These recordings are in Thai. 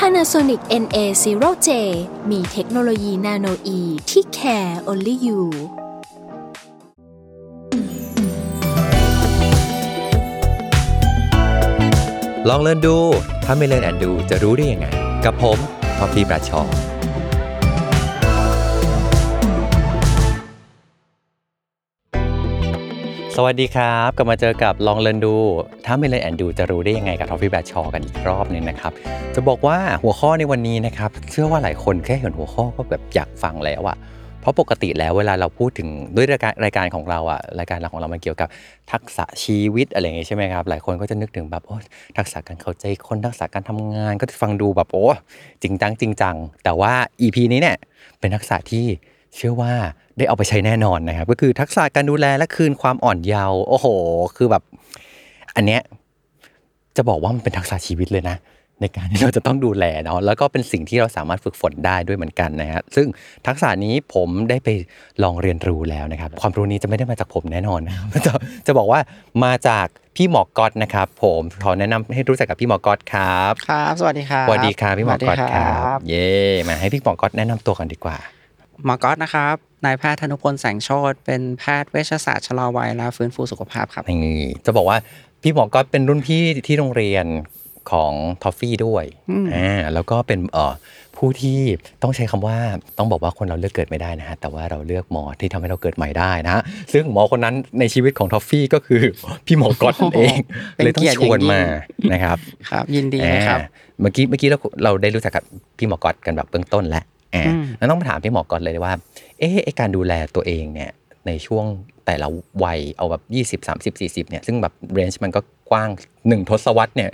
Panasonic NA0J มีเทคโนโลยีนาโนอีที่ care only you ลองเล่นดู ถ้าไม่เล่นแอนดูจะรู้ได้ยังไง กับผมท็อปปี้ประชอ สวัสดีครับ กลับมาเจอกับลองเล่นดู ถ้าไม่เล่นแอนดูจะรู้ได้ยังไงกับท็อฟฟี่แบทชอกันอีกรอบหนึงนะครับ จะบอกว่าหัวข้อในวันนี้นะครับ เชื่อว่าหลายคนแค่เห็นหัวข้อก็แบบอยากฟังแล้วอะเพราะปกติแล้วเวลาเราพูดถึงด้วยรายการรายการของเราอะรายการของเรามันเกี่ยวกับทักษะชีวิตอะไรอย่างงี้ยใช่ไหมครับ หลายคนก็จะนึกถึงแบบโอ้ทักษะการเข้าใจคนทักษะการทำงานก็จะฟังดูแบบโอ้จริงจังจริงจังแต่ว่า EP นี้เนี่ยเป็นทักษะที่เชื่อว่า ได้เอาไปใช้แน่นอนนะครับ ก็คือทักษะการดูแลและคืนความอ่อนเยาว์โอ้โห คือแบบ อันเนี้ยจะบอกว่ามันเป็นทักษะชีวิตเลยนะ ในการที่เราจะต้องดูแลเนาะแล้วก็เป็นสิ่งที่เราสามารถฝึกฝนได้ด้วยเหมือนกันนะฮะซึ่งทักษะนี้ผมได้ไปลองเรียนรู้แล้วนะครับ ความรู้นี้จะไม่ได้มาจากผมแน่นอนนะครับจะจะบอกว่ามาจากพี่หมอก๊อตนะครับ ผมขอแนะนำให้รู้จักกับพี่หมอก๊อตครับครับ สวัสดีครับสวัสดีครับพี่หมอก๊อตสวัสดีครับ เย่มาให้พี่หมอก๊อตแนะนำตัวกันดีกว่า หมอก๊อตนะครับ นายแพทย์ธนุพลแสงโชตเป็นแพทย์เวชศาสตร์ชะลอวัยและฟื้นฟูสุขภาพครับนี่จะบอกว่าพี่หมอก๊อตเป็นรุ่นพี่ที่โรงเรียนของทอฟฟี่ด้วยอืมอ่าแล้วก็เป็นเอ่อผู้ที่ต้องใช้คำว่าต้องบอกว่าคนเราเลือกเกิดไม่ได้นะฮะแต่ว่าเราเลือกหมอที่ทำให้เราเกิดใหม่ได้นะฮะซึ่งหมอคนนั้นในชีวิตของทอฟฟี่ก็คือพี่หมอก๊อตนั่นเองเป็นเลยต้องเกียรติชวนอย่างยิ่งมานะครับ ครับยินดีนะครับอ่าเมื่อกี้เมื่อกี้เราเราได้รู้จักกับพี่หมอก๊อตกันแบบเบื้องต้นแล้วอ่าอืม แล้วต้องมาถามพี่หมอก๊อตเลยว่า เอ๊ะไอการดูแลตัวเองเนี่ยในช่วงแต่ละวัยเอาแบบยี่สิบสามสิบสี่สิบเนี่ยซึ่งแบบเรนจ์มันก็กว้างหนึ่งทศวรรษเนี่ย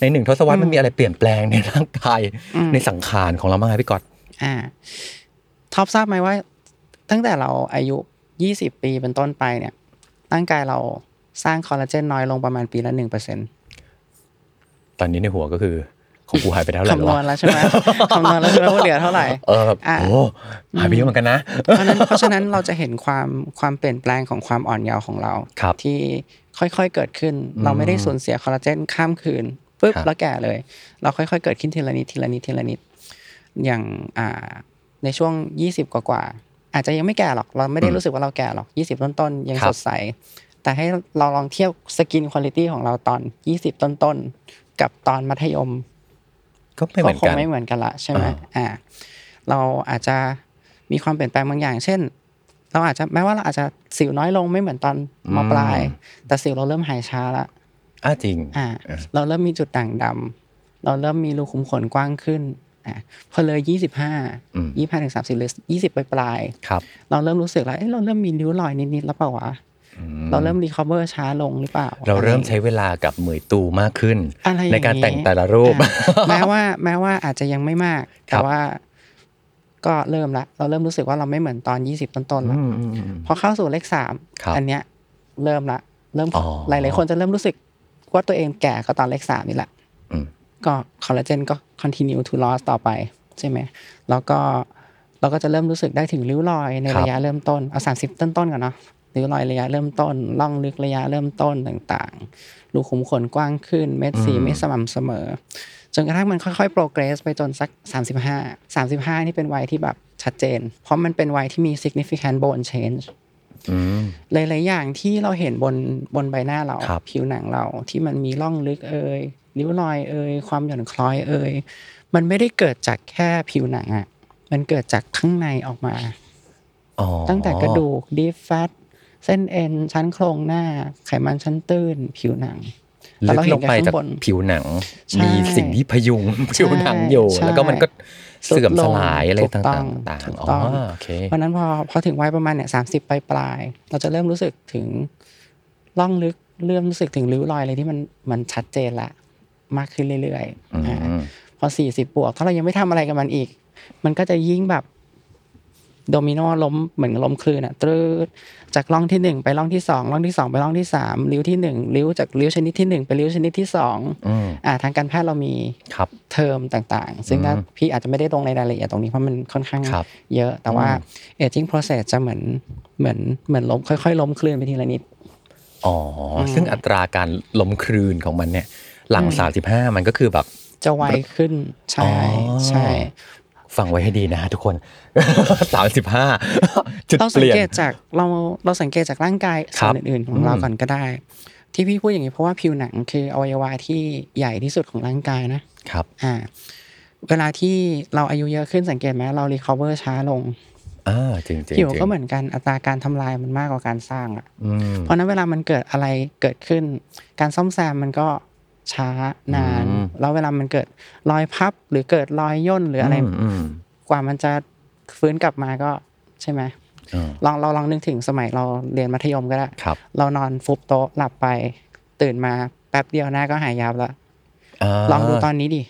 ในหนึ่งทศวรรษมันมีอะไรเปลี่ยนแปลงในร่างกายในสังขารของเราบ้างไหมพี่ก๊อตอ่าท็อปทราบไหมว่า ตั้งแต่เราอายุ 20 ปีเป็นต้นไปเนี่ยร่างกายเราสร้างคอลลาเจนน้อยลงประมาณปีละหนึ่งเปอร์เซ็นต์ตอนนี้ในหัวก็คือ ของกูหายไปเท่าไหร่คำนวณวะแล้วใช่ไหมคำนวณแล้วใช่ไหมว่าเหลือเท่าไหร่ เออแบบอะโอ้หายไปเยอะเหมือนกันนะ เพราะฉะนั้นเพราะฉะนั้นเราจะเห็นความความเปลี่ยนแปลงของความอ่อนเยาว์ของเราครับที่ค่อยๆเกิดขึ้น เราไม่ได้สูญเสียคอลลาเจนข้ามคืนปุ๊บครับแล้วแก่เลย เราค่อยๆ เกิดขึ้นทีละนิดทีละนิดทีละนิด อย่างอ่าในช่วง 20 กว่าๆอาจจะยังไม่แก่หรอก เราไม่ได้รู้สึกว่าเราแก่หรอก 20 ต้นๆ ยังครัสบดใส แต่ให้เราลองเทียบสกินคุณภาพของเราตอน 20 ต้นๆ กับตอนมัธยม ก็ไม่เหมือนคงกันไม่เหมือนกันละใช่ไหมอ่าอ่า เราอาจจะมีความเปลี่ยนแปลงบางอย่าง เช่น เราอาจจะแม้ว่าเราอาจจะสิวน้อยลงไม่เหมือนตอนมปลาย แต่สิวเราเริ่มหายช้าละอะจริง อ่าเออเราเริ่มมีจุดด่างดำเราเริ่มมีรูขุมขนกว้างขึ้นอ่าพอเลยยี่สิบห้าอืมยี่ห้าถึงสามสิบหรือยี่สิบปลายครับๆเราเริ่มรู้สึกแล้วเอ้ยเราเริ่มมีริ้วรอยนิดๆแล้วเปล่าวะอืม เราเริ่มรีคอเวอร์ช้าลงหรือเปล่า เราเริ่มอะไใช้เวลากับเหมยตูมากขึ้นอะไรอย่ในการแต่งแต่ละรูปอ่าแม้ว่าแม้ว่าอาจจะยังไม่มากครัแต่บว่าก็เริ่มละ เราเริ่มรู้สึกว่าเราไม่เหมือนตอนยี่สิบต้นๆละอืมอืมอืมพอเข้าสู่เลขสามครับอันเนี้ยเริ่มละเริ่มอ๋อหลายๆคนจะเริ่มรู้สึกว่าตัวเองแก่ก็ตอนเลขสามนี่แหละอืมก็คอลลาเจนก็ continue to loss ต่อไปใช่ไหมแล้วก็เราก็จะเริ่มรู้สึกได้ถึงริ้วรอยในครับระยะเริ่มต้นเอาสามสิบต้นๆก่อนเนาะ ริ้วรอยระยะเริ่มต้นล่องลึกระยะเริ่มต้นต่างๆรูขุมขนกว้างขึ้น เม็ดสีไม่สม่ำเสมอ จนกระทั่งมันค่อยๆ progress ไปจนสัก 35 35 นี่เป็นวัยที่แบบชัดเจน เพราะมันเป็นวัยที่มี significant bone change อืมหลายๆอย่างที่เราเห็นบนบนใบหน้าเราครับผิวหนังเราที่มันมีร่องลึกเอ่ยริ้วรอยเอ่ยความหย่อนคล้อยเอ่ยมันไม่ได้เกิดจากแค่ผิวหนังอะมันเกิดจากข้างในออกมาอ๋อตั้งแต่กระดูกดีฟ a t เส้นเอ็นชั้นโครงหน้า ไขมันชั้นตื้น ผิวหนังแต่ลึเรากเห็ลนงแค่ไปข้างจากบนผิวหนังใช่มีสิ่งที่พยุงผิวหนังอยู่ใช่แล้วก็มันก็สุดเสื่อมลสงลายอะไรถูกต่างต้องๆต่างถูกๆอ๋อต้องโอเคเพราะฉะนั้นพอพอถึงวัยประมาณเนี่ยสามสิบปลายปลายๆเราจะเริ่มรู้สึกถึงร่องลึกเริ่มรู้สึกถึงริ้วรอยอะไรที่มันมันชัดเจนละมากขึ้นเรื่อยอืๆอ่ามพอสี่สิบบวกถ้าเรายังไม่ทำอะไรกับมันอีก มันก็จะยิ่งแบบ โดมิโนล้มเหมือนล้มคลื่นอะตรึดจากร่องที่หนึ่งไปร่องที่สองร่องที่สองไปร่องที่สามริ้วที่หนึ่งริ้วจากริ้วชนิดที่หนึ่งไปริ้วชนิดที่สองอืมอ่าทางการแพทย์เรามีครับเทอมต่างๆ ซึ่งถ้าอืมพี่อาจจะไม่ได้ลงในรายละเอียดตรงนี้เพราะมันค่อนข้างครับเยอะแต่ว่าอืม aging process จะเหมือนเหมือนเหมือนล้มค่อยๆ ล้มคลื่นไปทีละนิดอ๋ออซึ่งอัตราการล้มคลืนของมันเนี่ยหลัง 35 มันก็คือแบบจะไวขึ้นใช่อ๋อใช่ ฟังไว้ให้ดีนะทุกคน 35จุดเราเปสังลี่ยนเกตจากเราเราสังเกตจากร่างกายครัส่วบนอื่นๆของเราอืม ก่อนก็ได้ ที่พี่พูดอย่างนี้เพราะว่าผิวหนังคืออวัยวะที่ใหญ่ที่สุดของร่างกายนะ ครับ อ่า เวลาที่เราอายุเยอะขึ้นสังเกตไหมเรา recover ช้าลง อ่าจริงๆจริงผิวก็เหมือนกันอัตราการทำลายมันมากกว่าการสร้างอะอืมเพราะฉะนั้นเวลามันเกิดอะไรเกิดขึ้น การซ่อมแซมมันก็ ช้านานอืมแล้วเวลามันเกิดรอยพับหรือเกิดรอยย่นหรืออะไรมอืมกว่ามันจะฟื้นกลับมาก็ใช่ไหมอืมลองเราลองนึกถึงสมัยเราเรียนมัธยมก็ได้ครับเรานอนฟุบโต๊ะหลับไป ตื่นมาแป๊บเดียวหน้าก็หายยับแล้วาลองดูตอนนี้ดิ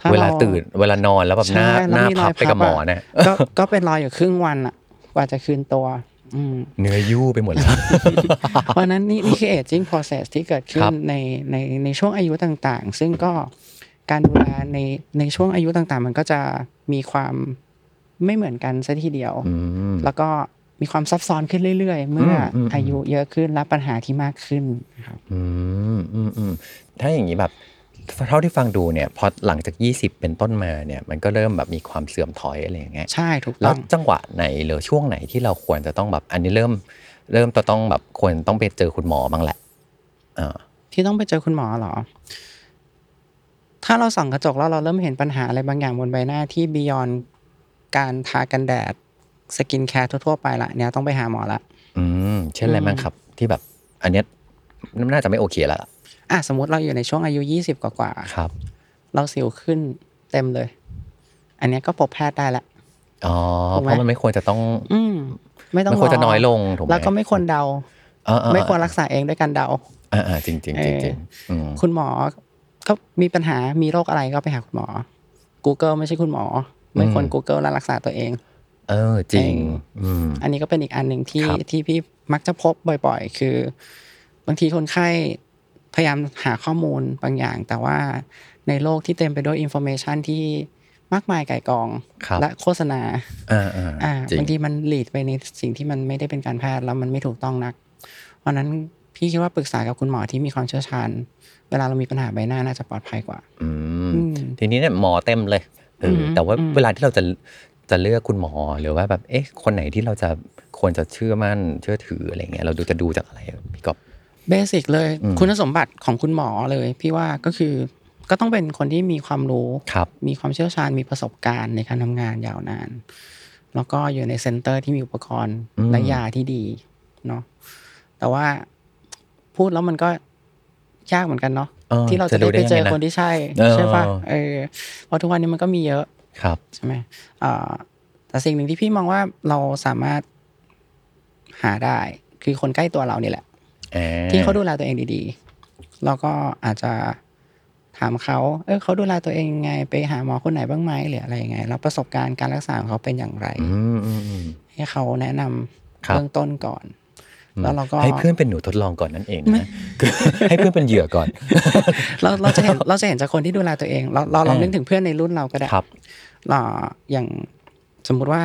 ถ้เวลาเรตื่นเวลานอนแล้วแบบหน้าใช่หแล้วน้ามีรพัอบยไปกับหมออะเนี่ยก็ก็เป็นรอยอยู่ครึ่งวันอะกว่าจะคืนตัวอืม เนื้อยู่ไปหมดแล้วเพราะฉะนั้นนี่นี่คือ aging process ที่เกิดขึ้ครันบในในในช่วงอายุต่างๆ ซึ่งก็การดูแลในในช่วงอายุต่างๆ มันก็จะมีความไม่เหมือนกันซะทีเดียวอืมแล้วก็มีความซับซ้อนขึ้นเรื่อย ๆ เมื่ออมอายุเยอะขึ้นและปัญหาที่มากขึ้นครับอืมอืมอืมถ้าอย่างนี้แบบ เท่าที่ฟังดูเนี่ยพอหลังจาก 20 เป็นต้นมาเนี่ยมันก็เริ่มแบบมีความเสื่อมถอยอะไรอย่างเงี้ยใช่ถูกแล้ต้วองจังหวะไหนหรือช่วงไหนที่เราควรจะต้องแบบอันนี้เริ่ม เริ่มจะต้องแบบควรต้องไปเจอคุณหมอบ้างแหละอ่าที่ต้องไปเจอคุณหมอเหรอ ถ้าเราส่องกระจกแล้วเราเริ่มเห็นปัญหาอะไรบางอย่างบนใบหน้าที่ beyond การทากันแดด skincare ทั่วๆไปละเนี่ยต้องไปหาหมอละ อืม เช่นอะไรบ้างครับ ที่แบบ อันเนี้ยน่าจะไม่โอเคแล้วล่ะ อะสมมติเราอยู่ในช่วงอายุยี่สิบกว่าครับๆเราสิวขึ้นเต็มเลย อันเนี้ยก็พบแพทย์ได้ละอ๋อถูกไหมเพราะมันไม่ควรจะต้อง อืมไม่ต้องมันควรจะรน้อยลงถูกไหมแล้วก็ไม่ควรเดาอ่าๆๆไม่ควรรักษาเองด้วยการเดาอ่าๆจริงๆจริงเออจริงอืมคุณหมอก็มีปัญหามีโรคอะไรก็ไปหาคุณหมอ Google ไม่ใช่คุณหมอ ไม่ควร Google แล้วรักษาตัวเอง เออ จริงเองอืมอันนี้ก็เป็นอีกอันหนึ่งที่ครับที่พี่มักจะพบบ่อย ๆ คือ บางทีคนไข้ พยายามหาข้อมูลบางอย่าง แต่ว่าในโลกที่เต็มไปด้วย information ที่มากมายไก่ายกองครับและโฆษณาอ่าอ่าอ่าจริงบางทีมัน lead ไปในสิ่งที่มันไม่ได้เป็นการแพทย์แล้วมันไม่ถูกต้องนัก เพราะฉะนั้นพี่คิดว่าปรึกษากับคุณหมอที่มีความเชี่ยวชาญ เวลาเรามีปัญหาใบหน้าน่าจะปลอดภัยกว่าอืมอืมทีนี้เนี่ยหมอเต็มเลยเอออมแต่ว่าอืมเวลาที่เราจะจะเลือกคุณหมอหรือว่าแบบเอ๊ะคนไหนที่เราจะควรจะเชื่อมั่นเชื่อถืออะไรเงี้ยเราดูจะดูจากอะไรอะพี่ก๊อต basic เลยอืมคุณสมบัติของคุณหมอเลยพี่ว่าก็คือก็ต้องเป็นคนที่มีความรู้ครับมีความเชี่ยวชาญมีประสบการณ์ในการทำงานยาวนาน แล้วก็อยู่ใน center ที่มีอุปกรณ์อืมและยาที่ดีเนาะแต่ว่าพูดแล้วมันก็ยากเหมือนกันเนาะออที่เราจะได้ไปเจอยังงคนที่ใช่เออใช่ปะเออเพราะทุกวันนี้มันก็มีเยอะครับใช่ไหมอ่าแต่สิ่งหนึ่งที่พี่มองว่าเราสามารถหาได้คือคนใกล้ตัวเรานี่แหละอ่า ที่เขาดูแลตัวเองดีๆ แล้วก็อาจจะถามเขา เออเขาดูแลตัวเองยังไง ไปหาหมอคนไหนบ้างไหมหรืออะไรยังไง แล้วประสบการณ์การรักษาของเขาเป็นอย่างไรอืมอืมอืมให้เขาแนะนำครับเบื้องต้นก่อน แล้วเราก็ให้เพื่อนเป็นหนูทดลองก่อนนั่นเองนะคือให้เพื่อนเป็นเหยื่อก่อน เราเราจะเห็นเราจะเห็นจากคนที่ดูแลตัวเอง เราเราลองเออนึกถึงเพื่อนในรุ่นเราก็ได้ครับอ่าอย่างสมมุติว่า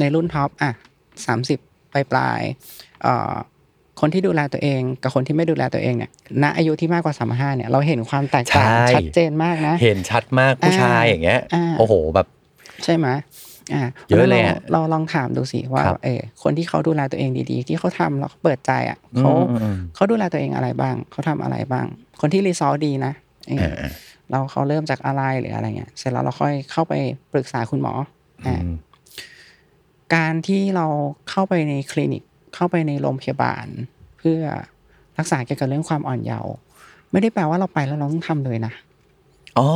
ในรุ่นท็อปอะสามสิบปลายปลายๆเอ่อ คนที่ดูแลตัวเองกับคนที่ไม่ดูแลตัวเองเนี่ยณอายุที่มากกว่าสามห้าเนี่ยเราเห็นความแตกต่างใช่ชัดเจนมากนะ เห็นชัดมากผู้ชายอย่างเงี้ยอ่าโอ้โหแบบ ใช่ไหมอ่าเยอะเลยอะเราเราลองถามดูสิว่าครับเออคนที่เขาดูแลตัวเองดีๆ ที่เขาทำแล้วเขาเปิดใจอะเขาอืมอืมเขาดูแลตัวเองอะไรบ้าง เขาทำอะไรบ้าง คนที่รีซอสดีนะเอออ่าอ่าเราเขาเริ่มจากอะไรหรืออะไรเงี้ยเสร็จแล้วเราค่อยเข้าไปปรึกษาคุณหมออ่าอืมการที่เราเข้าไปในคลินิก เข้าไปในโรงพยาบาล เพื่อรักษาเกี่ยวกับเรื่องความอ่อนเยาว์ไม่ได้แปลว่าเราไปแล้วเราต้องทำเลยนะอ๋อ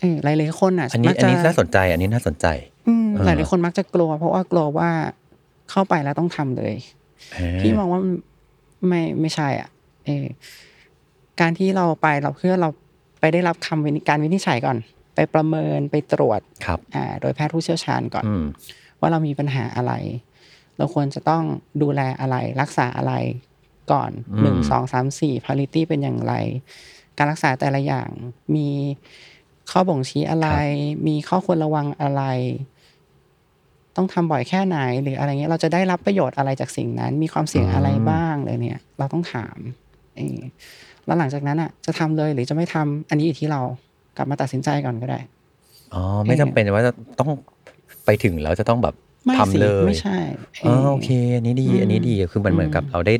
เออหลายๆคนอะอันนี้มักอันจะนี้น่าสนใจ อันนี้น่าสนใจอืมเออหลายๆคนมักจะกลัว เพราะว่ากลัวว่าเข้าไปแล้วต้องทำเลยพี่มองว่าไม่ไม่ใช่ อะ เออการที่เราไปเราเพื่อเราไปได้รับคำวินิการวินิจฉัยก่อน ไปประเมินไปตรวจครับอ่าโดยแพทย์ผู้เชี่ยวชาญก่อนอืมว่าเรามีปัญหาอะไร เราควรจะต้องดูแลอะไรรักษาอะไรก่อนอืมหนึ่งสองสามสี่พาริตี้เป็นอย่างไร การรักษาแต่ละอย่างมีข้อบ่งชี้อะไร มีข้อควรระวังอะไร ต้องทำบ่อยแค่ไหน หรืออะไรเงี้ยเราจะได้รับประโยชน์อะไรจากสิ่งนั้น มีความเสี่ยงอะไรบ้างเลยเนี่ย เราต้องถามเออแล้วหลังจากนั้นอะ จะทำเลยหรือจะไม่ทำอันนี้อยู่ที่เรากลับมาตัดสินใจก่อนก็ได้อ๋อไม่จำเป็นว่าจะต้องไปถึงแล้วจะต้องแบบ ไม่ทำสิเลยไม่ใช่อ๋อโอเค อันนี้ดีอืมอันนี้ดีคือมันเหมือนกับเราได้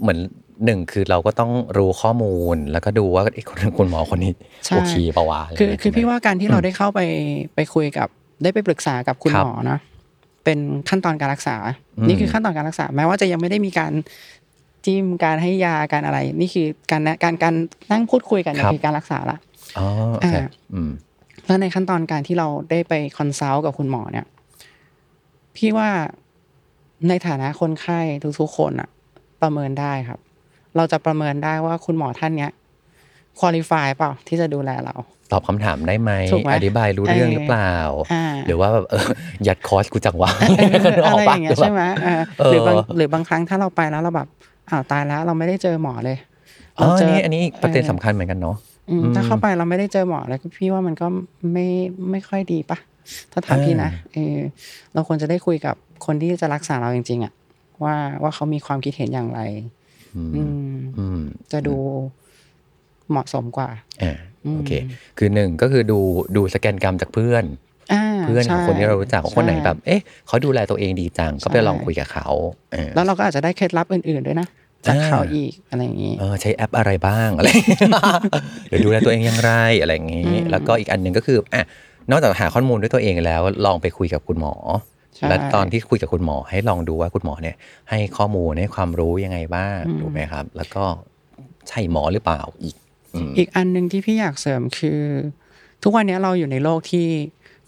เหมือนหนึ่งคือเราก็ต้องรู้ข้อมูลแล้วก็ดูว่าไอ้คนคุณหมอคนนี้ใช่โอเคปะวะคือะไรคือพี่ใช่ไหมว่าการที่เราได้เข้าไปไปคุยกับได้ไปปรึกษากับคุณครับหมอนะเป็นขั้นตอนการรักษาอืมนี่คือขั้นตอนการรักษา แม้ว่าจะยังไม่ได้มีการจิ้มการให้ยาการอะไร นี่คือการแนะการการนั่งพูดคุยกันเนี่ยคือการรักษาละอ๋อโอเคอ่าอืมแล้วในขั้นตอนการที่เราได้ไป consult กับคุณหมอเนี่ย พี่ว่าในฐานะคนไข้ทุกๆคนอะประเมินได้ครับ เราจะประเมินได้ว่าคุณหมอท่านเนี้ยคุริฟายเปล่าที่จะดูแลเรา ตอบคำถามได้ไหมถูกไหมอธิบายรู้เรื่องเออหรือเปล่าอ่า หรือว่าแบบเออยัดคอร์สกูจังวะอะไรกปอย่างเงี้ยใช่ไหมเออเออหรือบางหรือบางครั้งถ้าเราไปแล้วเราแบบอ้าวตายแล้วเราไม่ได้เจอหมอเลยอ๋อเราอัเจนนี้อันนี้ประเด็นออสำคัญเหมือนกันเนาะอืมอืมถ้าเข้าไปเราไม่ได้เจอหมอเลยก็พี่ว่ามันก็ไม่ไม่ค่อยดีปะ ถ้าถามพี่นะเออเราควรจะได้คุยกับคนที่จะรักษาเราจริงๆอะว่าว่าเขามีความคิดเห็นอย่างไร อืมอืมอืมจะดูเหมาะสมกว่าอ่าอืมโอเค คือหนึ่งก็คือดูดูสแกนกรรมจากเพื่อนอ่าเพื่อนของใช่คนที่เรารู้จักว่าคนไหนใช่แบบ เอ๊ะเขาดูแลตัวเองดีจังก็ไปใช่ลองคุยกับเขาเออแล้วเราก็อาจจะได้เคล็ดลับอื่นๆด้วยนะจากอ่าเขาอีกอะไรอย่างนี้เออใช้แอปอะไรบ้างอะไรหรือดูแลตัวเองอย่างไรอะไรอย่างนี้อืมแล้วก็อีกอันหนึ่งก็คืออะ นอกจากหาข้อมูลด้วยตัวเองแล้ว ลองไปคุยกับคุณหมอใช่และตอนที่คุยกับคุณหมอ ให้ลองดูว่าคุณหมอเนี่ย ให้ข้อมูลให้ความรู้ยังไงบ้างถูกไหมครับ แล้วก็ใช่หมอหรือเปล่าอีกอืมอีกอันหนึ่งที่พี่อยากเสริมคือ ทุกวันนี้เราอยู่ในโลกที่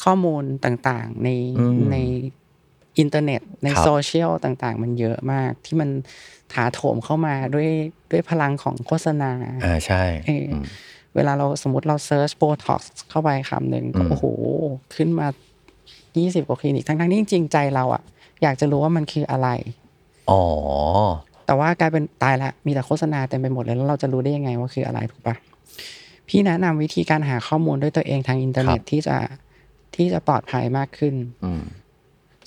ข้อมูลต่างๆ ในอืมในอินเทอร์เน็ตในครับโซเชียลต่างๆ มันเยอะมากที่มันถาโถมเข้ามาด้วยด้วยพลังของโฆษณาอ่าใช่ เอออมเวลาเราสมมติเรา search โบท็อกซ์เข้าไปคำหนึ่งก็อืมโอ้โห ขึ้นมา 20 กว่าคลินิก ทั้งๆที่จริงๆใจเราอะอยากจะรู้ว่ามันคืออะไร อ๋อ แต่ว่ากลายเป็นตายละ มีแต่โฆษณาเต็มไปหมดเลยแล้วเราจะรู้ได้ยังไงว่าคืออะไรถูกปะพี่แนะนำวิธีการหาข้อมูลด้วยตัวเองทางอินเทอร์เน็ตครับที่จะที่จะปลอดภัยมากขึ้นอืม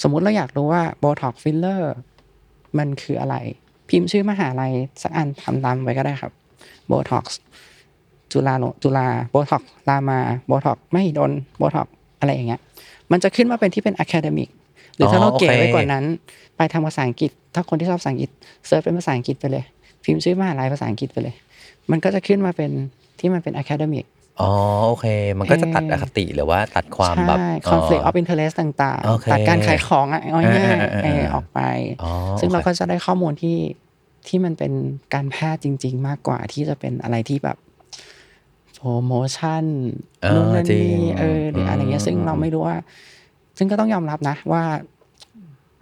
สมมุติเราอยากรู้ว่าโบท็อกซ์ฟิลเลอร์มันคืออะไร พิมพ์ชื่อมหาลัยสักอันทำตามไว้ก็ได้ครับโบท็อก จุฬาลงจุฬาโบท็อกรามาโบท็อกมหิดลโบท็อกอะไรอย่างเงี้ย มันจะขึ้นมาเป็นที่เป็น academic หรือถ้าอ๋อเราเก๋โอเคไว้กว่านั้น ไปทางภาษาอังกฤษ ถ้าคนที่ชอบภาษาอังกฤษ search เป็นภาษาอังกฤษไปเลย พิมพ์ชื่อมหาลัยภาษาอังกฤษไปเลย มันก็จะขึ้นมาเป็นที่มันเป็น academicอ๋อโอเค มันก็จะตัดเอออคติหรือว่าตัดความแบบใช่ conflict of interest ต่างโอเคๆตัดการขายของอะเอาง่ายเออเออๆเออเออออกไปอ๋อซึ่งเราโอเคก็จะได้ข้อมูลที่ที่มันเป็นการแพทย์จริง ๆ มากกว่าที่จะเป็นอะไรที่แบบ โปรโมชั่นเออนู่นนั่นจริงนี่เออหรืออะไรเงี้ยอืมซึ่งเราไม่รู้ว่า ซึ่งก็ต้องยอมรับนะว่า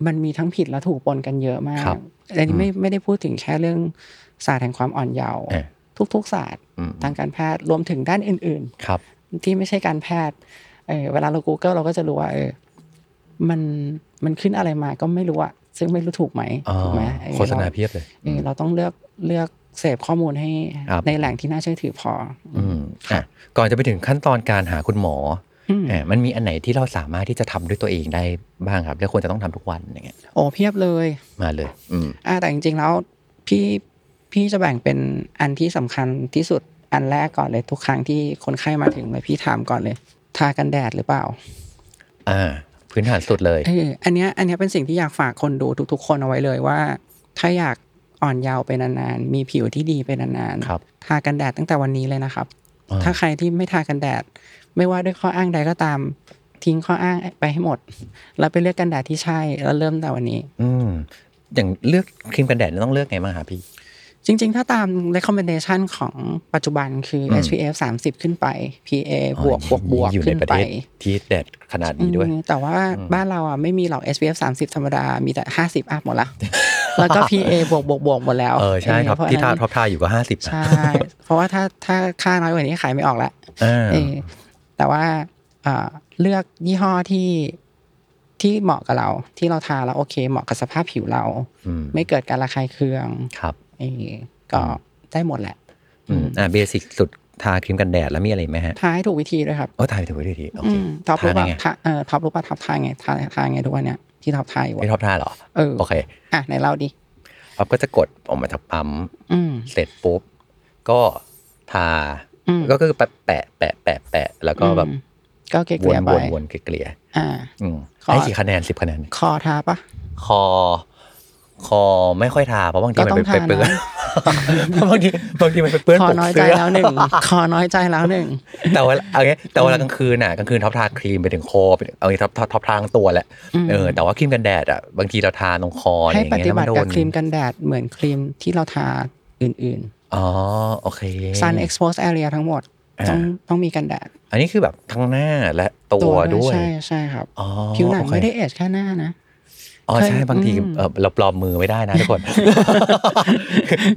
มันมีทั้งผิดและถูกปนกันเยอะมากครับอันนี้ไม่ไม่ได้พูดถึงแค่เรื่องศาสตร์แห่งความอ่อนเยาว์เออทุกๆศาสตร์อืมทางการแพทย์รวมถึงด้านอื่นๆครับ ที่ไม่ใช่การแพทย์เออเวลาเรา Google เราก็จะรู้ว่า เออ มันมันขึ้นอะไรมาก็ไม่รู้อะซึ่งไม่รู้ถูกไหมอ๋อถูกไหมเออโฆษณาเพียบเลยเออเราต้องเลือกเลือก เสพข้อมูลให้ครับในแหล่งที่น่าเชื่อถือพอออืมอะก่อนจะไปถึงขั้นตอนการหาคุณหมออมเอ่อมันมีอันไหนที่เราสามารถที่จะทำด้วยตัวเองได้บ้างครับแล้วควรจะต้องทำทุกวันอย่างเงี้ยโอ้เพียบเลยมาเลย อืมอ่าแต่จริงๆแล้วพี่พี่จะแบ่งเป็นอันที่สำคัญที่สุดอันแรกก่อนเลยทุกครั้งที่คนไข้มาถึงเลยพี่ถามก่อนเลย ทากันแดดหรือเปล่า อ่า พื้นฐานสุดเลยเอออันเนี้ยอันเนี้ยเป็นสิ่งที่อยากฝากคนดูทุก ๆ คนเอาไว้เลยว่า ถ้าอยาก อ่อนเยาว์ไปนานๆ มีผิวที่ดีไปนานครับทากันแดดตั้งแต่วันนี้เลยนะครับอ่าถ้าใครที่ไม่ทากันแดด ไม่ว่าด้วยข้ออ้างใดก็ตาม ทิ้งข้ออ้างไปให้หมด แล้วไปเลือกกันแดดที่ใช่ แล้วเริ่มแต่วันนี้ อืมอย่างเลือกครีมกันแดดเนี่ยต้องเลือกไงบ้างครับพี่ จริง ๆ ถ้าตาม recommendation ของปัจจุบันคืออม SPF 30 ขึ้นไป PA บวกบวกบวกอยู่ในขึ้นประไปเทศที่แดดขนาดนี้ด้วยอืมแต่ว่าบ้านเราอะไม่มีหรอก SPF 30 ธรรมดา มีแต่ 50 up หมดละ แล้วก็ PA บวกบวกบวกหมดแล้วเออใช่ท็อปเพราะที่ทาฉะนั้นท็อปทาอยู่ก็ห้าสิบใช่เพราะว่าถ้าถ้าค่าน้อยกว่านี้ขายไม่ออกละอ่าเออแต่ว่าอ่าเลือกยี่ห้อที่ที่เหมาะกับเรา ที่เราทาแล้วโอเค เหมาะกับสภาพผิวเราอืมไม่เกิดการระคายเคืองครับเออก็ได้หมดแหละอืมอ่า basic สุดทาครีมกันแดดแล้วมีอะไรอีกไหมฮะทาให้ถูกวิธีด้วยครับโอ้ทาไปถูกวิธีโออืเคมท็อปรู้ป่ะไงทาเออท็อปรู้ป่ะท็อปทาไงทาทาไงทุกวันเนี้ย ที่ท็อปทาอยู่ไม่อะชอบทาเหรอเออโอเค อะไหนเล่าดิท็อปก็จะกดออกมาจากปั๊มอืมเสร็จปุ๊บ ก็ทาอืมก็คือแปะแปะแปะแปะแปะแล้วก็แบบอืมก็เกวลี่นยๆไปวนวนเกลี่ยอ่าๆอืมขอให้กี่คะแนนสิบคะแนนคอทาปะคอ คอไม่ค่อยทาเพราะบางทีก็มันต้องไปเปื้อนทานะเพราะบางทีบางทีมันไปเปื้อนคอปกน้อยใจเสื้อแล้วหนึ่งคอน้อยใจแล้วหนึ่งแต่ว่าเอางี้แต่เวลากลางคืนน่ะกลางคืนท็อปทาครีมไปถึงคอไปถึงเอางี้ท็อปท็อปท็อปทาทั้งตัวแหละอืมเออแต่ว่าครีมกันแดดอะบางทีเราทาตรงคออะไรอให้ย่างปเงี้ยฏิแล้วบัมันติโดกับนครีมกันแดดเหมือนครีมที่เราทาอื่นอ๋อโอเคๆ sun exposed area ทั้งหมดอ่าต้องต้องมีกันแดด อันนี้คือแบบทั้งหน้าและตัวด้วยใช่ใช่ครับอ๋อผิวหนังโอเคไม่ได้เอชแค่หน้านะ อ๋อใช่เคยบางทีอืมเออเราปลอมมือไม่ได้นะทุกคน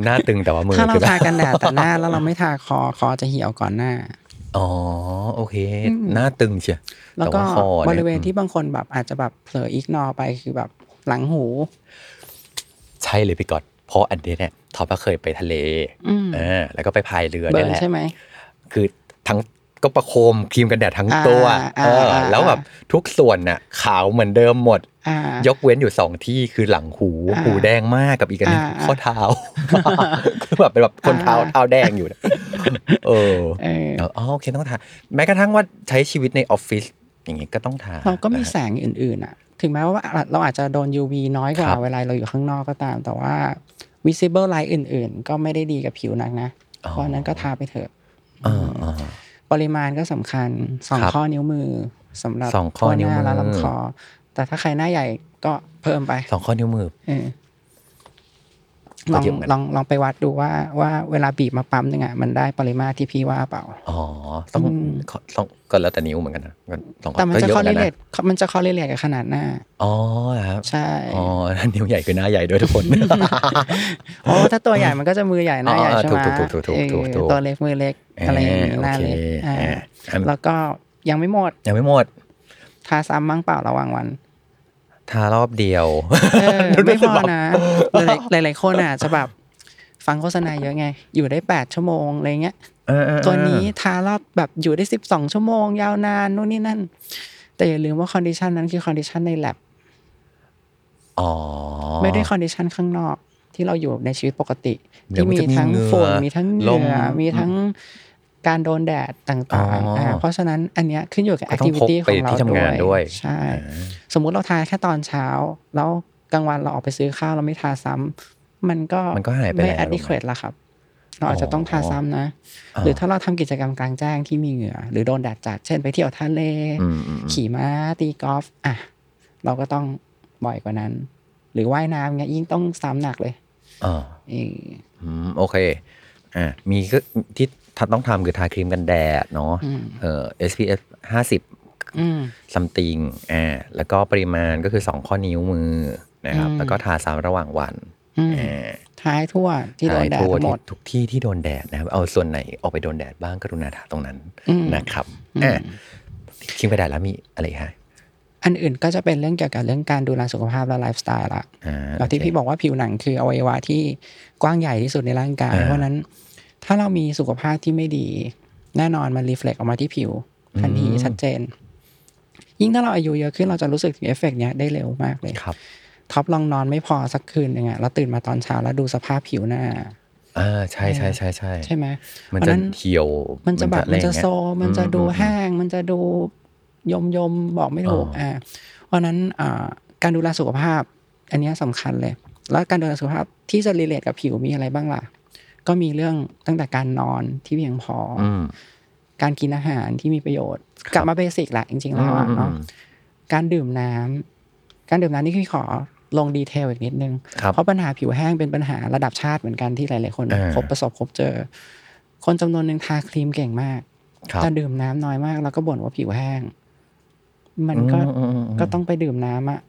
หน้าตึงแต่ว่ามือถ้าเราคือแบบทากันแดดแต่หน้าแล้วเราไม่ทาคอคอจะเหี่ยวก่อนหน้าอ๋อโอเคอืมหน้าตึงเชียวแล้วก็ต่าคอบริเวณนี่ยที่บางคนแบบอาจจะแบบเผลออีกนอไปคือแบบหลังหู ใช่เลยพี่กอดเพราะอันนี้เนี่ยท็อปก็เคยไปทะเลอืมเออแล้วก็ไปพายเรือเบิเนี่ยร์นแหละใช่ไหมคือทั้งก็ประโคมครีมกันแดดทั้งอ่าตัวอ่าเอออาแล้วแบบทุกส่วนน่ะขาวเหมือนเดิมหมดอ่า ยกเว้นอยู่สองที่คือหลังหูอ่าหูแดงมากกับอีกอันหนึงอ่าข้อเท้าคือแบบเป็นแบบคนเท้าอ่าเท้าแดงอยู่นะเออเอออ๋อโอเคต้องทาแม้กระทั่งว่าใช้ชีวิตในออฟฟิศอย่างงี้ก็ต้องทาเราก็มีนะฮะแสงอื่นๆอะ ถึงแม้ว่าเราอาจจะโดน UV น้อยกว่าครับเวลาเราอยู่ข้างนอกก็ตาม แต่ว่า visible light อื่น ๆ ก็ไม่ได้ดีกับผิวนักนะ เพราะฉะนั้นก็ทาไปเถอะอ่าอ่าปริมาณก็สำคัญสองครับข้อนิ้วมือสำหรับสองข้อทั่วหนิ้วมือและลำคอ แต่ถ้าใครหน้าใหญ่ก็เพิ่มไปสองข้อนิ้วมือเออลองก็เยอะเหมือนกันลองลองไปวัดดูว่าว่าเวลาบีบมาปั๊มหนึงอะมันได้ปริมาตรที่พี่ว่าเปล่า อ๋อ ต้องอืมขอต้องก็แล้วแต่นิ้วเหมือนกันนะก็สองข้อแต่มันก็จะเยอะคอเหมือนลิกันเลนะตมันจะคอลิเลตกับขนาดหน้า อ๋อเหรอครับใช่ อ๋อ นิ้วใหญ่คือหน้าใหญ่ด้วยทุกคนโอ้ถ้าตัวใหญ่มันก็จะมือใหญ่หน้าใหญ่อ๋อใช่ไหมถูกถูกถูกถูกถูกถูกเออตัวเล็กมือเล็กอะไรอย่างนี้หน้าเล็กโอเคอ่าอ่าแล้วก็ยังไม่หมด ยังไม่หมดทาซ้ำมั้งเปล่าระหว่างวัน ทารอบเดียวเออไม่พอนะหลายหลายๆคนอะจะแบบฟังโฆษณาเยอะไง อยู่ได้แปดชั่วโมงอะไรเงี้ยเออเออเออตัวนี้ทารอบแบบอยู่ได้สิบสองชั่วโมง ยาวนานนู่นนี่นั่น แต่อย่าลืมว่า condition นั้นคือ condition ในแลบอ๋อไม่ได้คอ condition ข้างนอก ที่เราอยู่ในชีวิตปกติเดี๋ยวที่มันมีจะมีทั้งเหงื่อฝุ่นมีทั้งเหลงื่มอมีทั้ง การโดนแดดต่างอ๋อๆอ่าเพราะฉะนั้นอันเนี้ยขึ้นอยู่กับก็แอคต้องทิวิตี้พกขไปองเราที่ทำงานด้วย ใช่ สมมุติเราทาแค่ตอนเช้า แล้วกลางวันเราออกไปซื้อข้าวเราไม่ทาซ้ำมันก็มันก็หายไปไม่แล้วแอดดิเควตละครับ เราอาจจะต้องทาซ้ำนะอ่าหรือถ้าเราทำกิจกรรมกลางแจ้งที่มีเหงื่อ หรือโดนแดดจัด เช่นไปเที่ยวทะเลอืมอืมอืมขี่ม้า ตีกอล์ฟ อะ เราก็ต้องบ่อยกว่านั้น หรือว่ายน้ำเงี้ยยิ่งต้องซ้ำหนักเลยอ่าเอออืมโอเคอ่ามีก็ที่ทั ต้องทำคือทาครีมกันแดดเนาะอืมเอ่อ SPF ห้าสิบอืมซัมติงอ่าแล้วก็ปริมาณก็คือสองข้อนิ้วมือนะครับอืมแล้วก็ทาซ้ำระหว่างวันอืมอ่าท้ายทั่วที่โดนแดดทาทั่วทั้งหมดที่ทุกที่ที่โดนแดดนะครับ เอาส่วนไหนออกไปโดนแดดบ้างกรุณาทาตรงนั้นอืมนะครับอืมอ่าครีมกันแดดแล้วมีอะไรอีกฮะอันอื่นก็จะเป็นเรื่องเกี่ยวกับเรื่องการดูแลสุขภาพและไลฟ์สไตล์ละอ่าแล้วที่โเคพี่บอกว่าผิวหนังคืออวัยวะที่กว้างใหญ่ที่สุดในร่างกายอ่าเพราะฉะนั้น ถ้าเรามีสุขภาพที่ไม่ดี แน่นอนมัน reflect ออกมาที่ผิวทันทีอืมชัดเจน ยิ่งถ้าเราอายุเยอะขึ้นเราจะรู้สึกถึงเอฟเฟกต์เนี้ยได้เร็วมากเลยครับท็อปลองนอนไม่พอสักคืนหนึ่งอะแล้วตื่นมาตอนเช้าแล้วดูสภาพผิวหน้าอ่าใช่ใช่ใช่ใช่ใช่ไหมมันเพราะจะฉะนั้นเหี่ยว มันจะแบบมันจะแรงโซ มันจะดูอืมแห้ง มันจะดูยมยมๆบอกไม่ถูกอ๋ออ่อ่าเพราะฉะนั้นอ่าการดูแลสุขภาพ อันเนี้ยสำคัญเลย แล้วการดูแลสุขภาพที่จะ relate กับผิวมีอะไรบ้างล่ะ ก็มีเรื่องตั้งแต่การนอนที่เพียงพอออืมการกินอาหารที่มีประโยชน์ครับกลับมา basic แหละจริงๆแล้วอะอืมเนาะอืมการดื่มน้ำการดื่มน้ำนี่คือขอลง detail อีกนิดนึงครับเพราะปัญหาผิวแห้งเป็นปัญหาระดับชาติเหมือนกันที่หลายๆคนอ่าพบประสบพบเจอ คนจำนวนหนึ่งทาครีมเก่งมากครับแต่ดื่มน้ำน้อยมาก แล้วก็บ่นว่าผิวแห้ง มันก็อืมอืมอืมก็ต้องไปดื่มน้ำอะ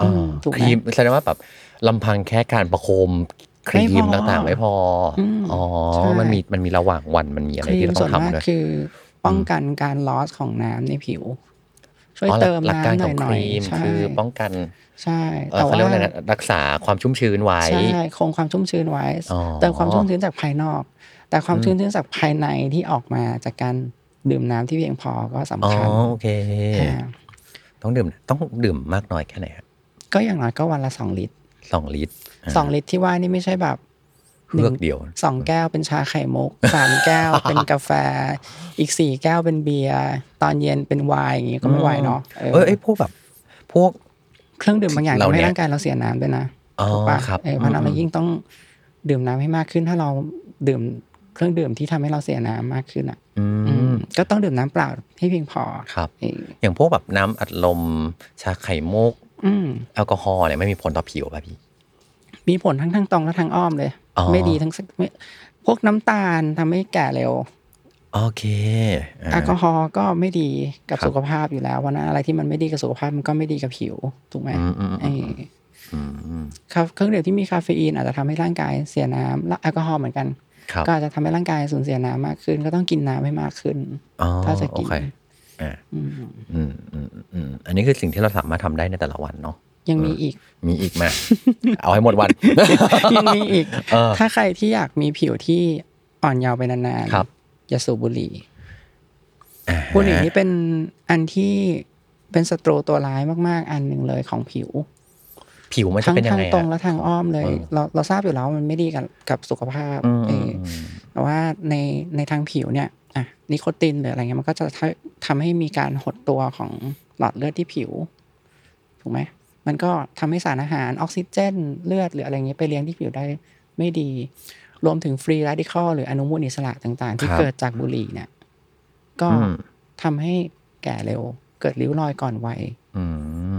อ่าอืมถูกไหมครีมแสดงว่าแบบลำพังแค่การประโคม ครีไม่พมอต่างๆไม่พออมอ๋อใช่มันมีมันมีระหว่างวันมันมีอะไรครีที่มเราส่ต้วอนงมากทำด้วยคือ ป้องกันการลอสของน้ำในผิว ช่วยอ๋อหลักเติมหลักการน้ำหของคน่อยรีมๆใช่คือป้องกันใช่เอ่อแต่เขาว่าเรียกว่าอะไรนะรักษาความชุ่มชื้นไว้ใช่คงความชุ่มชื้นไว้อ๋อเติมความชุ่มชื้นจากภายนอก แต่ความอืมชุ่มชื้นจากภายในที่ออกมาจากการดื่มน้ำที่เพียงพอก็สำอ๋อคัญโอเคอ่าต้องดื่มต้องดื่มมากน้อยแค่ไหนครับก็อย่างน้อยก็วันละสองลิตรสองลิตร สองลิตรที่ว่านี่ไม่ใช่แบบเพื่อกเดียวสองแก้วเป็นชาไข่มุกสามแก้วเป็นกาแฟ อีกสี่แก้วเป็นเบียร์ตอนเย็นเป็นไวน์อย่างงี้ก็ไม่ไหวเนาะเออเออไอ้พวกแบบ พวกเครื่องดื่มบางอย่างเราทำให้เนี่ยร่างกายเราเสียน้ำด้วยนะอ๋อถูกปะครับเออเพราะฉะนั้นอืมเรายิ่งต้องดื่มน้ำให้มากขึ้นถ้าเราดื่มเครื่องดื่มที่ทำให้เราเสียน้ำมากขึ้นอะอือืมมก็ต้องดื่มน้ำเปล่าให้เพียงพอครับเอออย่างพวกแบบน้ำอัดลมชาไข่มุกอืมแอลกอฮอล์เนี่ยไม่มีผลต่อผิวป่ะพี่ มีผลทั้งทางตรงและทางอ้อมเลยอ๋อไม่ดีทั้งสักไม่พวกน้ำตาลทำให้แก่เร็วโอเคอ่าแอลกอฮอล์ก็ไม่ดีกับครับสุขภาพอยู่แล้ววันนั้นอะไรที่มันไม่ดีกับสุขภาพมันก็ไม่ดีกับผิวถูกไหมอืมอืมเออืมออืมอืมครับเครื่องดื่มที่มีคาเฟอีนอาจจะทำให้ร่างกายเสียน้ำและแอลกอฮอล์เหมือนกันครับก็อาจจะทำให้ร่างกายสูญเสียน้ำมากขึ้น ก็ต้องกินน้ำให้มากขึ้นอ๋อถ้าจะกิโอนเคอ่าอืมอืมอืมอืมอันนี้คือสิ่งที่เราสามารถทำได้ในแต่ละวันเนาะ ยังมีอีก มีอีกไหมา เอาให้หมดวัน ยังมีอีกเออถ้าใครที่อยากมีผิวที่อ่อนเยาว์ไปนานครับๆอย่าสูบบุหรี่อ่าบุหรี่นี่เป็นอันที่เป็นศัตรูตัวร้ายมาก ๆ อันหนึ่งเลยของผิว ผิวมันจะทั้งเป็นยังทางไงตรงอะและทางอ้อมเลยเออเราเราทราบอยู่แล้วว่ามันไม่ดีกับกับสุขภาพอืมเออืมออืมแต่ว่าในในทางผิวเนี่ยอะนิโคตินหรืออะไรเงี้ยมันก็จะทำทำให้มีการหดตัวของหลอดเลือดที่ผิวถูกไหม มันก็ทำให้สารอาหารออกซิเจน เลือดหรืออะไรเงี้ยไปเลี้ยงที่ผิวได้ไม่ดี รวมถึงฟรี r a ดิคอลหรืออนุมูลอิสระต่างๆ ที่ครับเกิดจากบุหรี่เนี่ยก็อืมทำให้แก่เร็ว เกิดริ้วรอยก่อนวัยอื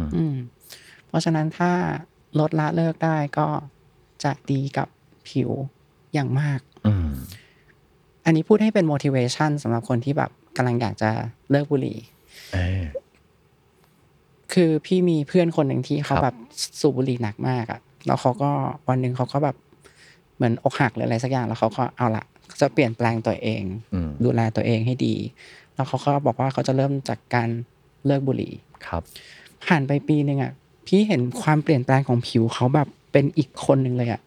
มอืมเพราะฉะนั้นถ้าลดละเลิกได้ก็จะดีกับผิวอย่างมากอืมอันนี้พูดให้เป็น motivation สำหรับคนที่แบบกำลังอยากจะเลิกบุหรี่เออ คือพี่มีเพื่อนคนหนึ่งที่เขาครับแบบสูบบุหรี่หนักมากอะแล้วเขาก็วันหนึ่งเขาก็แบบเหมือนอกหักหรืออะไรสักอย่างแล้วเขาก็เอาละจะเปลี่ยนแปลงตัวเองอืมดูแลตัวเองให้ดี แล้วเขาก็บอกว่าเขาจะเริ่มจากการเลิกบุหรี่ครับ ผ่านไปปีหนึ่งอะพี่เห็นความเปลี่ยนแปลงของผิวเขาแบบเป็นอีกคนหนึ่งเลยอะ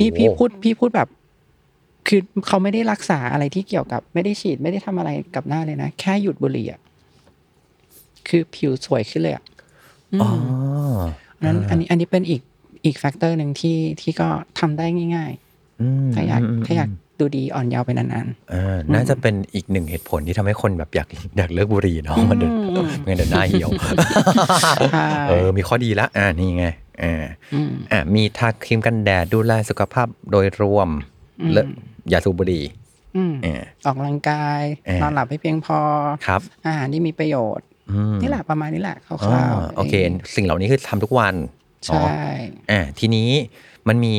นี่พี่พูดพี่พูดแบบ คือเขาไม่ได้รักษาอะไรที่เกี่ยวกับ ไม่ได้ฉีดไม่ได้ทำอะไรกับหน้าเลยนะ แค่หยุดบุหรี่อะคือผิวสวยขึ้นเลยอะอืมอ๋อ นั้นอันนี้อันนี้เป็นอีกอีก factor หนึ่งที่ที่ก็ทำได้ง่ายอืมๆถ้าอยากมถ้าอยากดูดีอ่อนเยาว์ไปนานเออน่าจะเป็นอีกหนึ่งเหตุผลที่ทำให้คนแบบอยากอยากเลิกบุหรี่เนาะมันเดินอืมไม่งั้นเดินหน้าเหี่ยวใช่เออ มีข้อดีละ อ่านี่ไงอ่าๆอืมอ่ามีทาครีมกันแดดดูแลสุขภาพโดยรวมอืมเลิกอย่าสูบบุหรี่อืมอ่าออกกำลังกายเออนอนหลับให้เพียงพอครับอาหารที่มีประโยชน์อืม นี่แหละประมาณนี้แหละคอ๋อร่าวๆโอเค สิ่งเหล่านี้คือทำทุกวันใช่เนาะอ่าทีนี้มันมี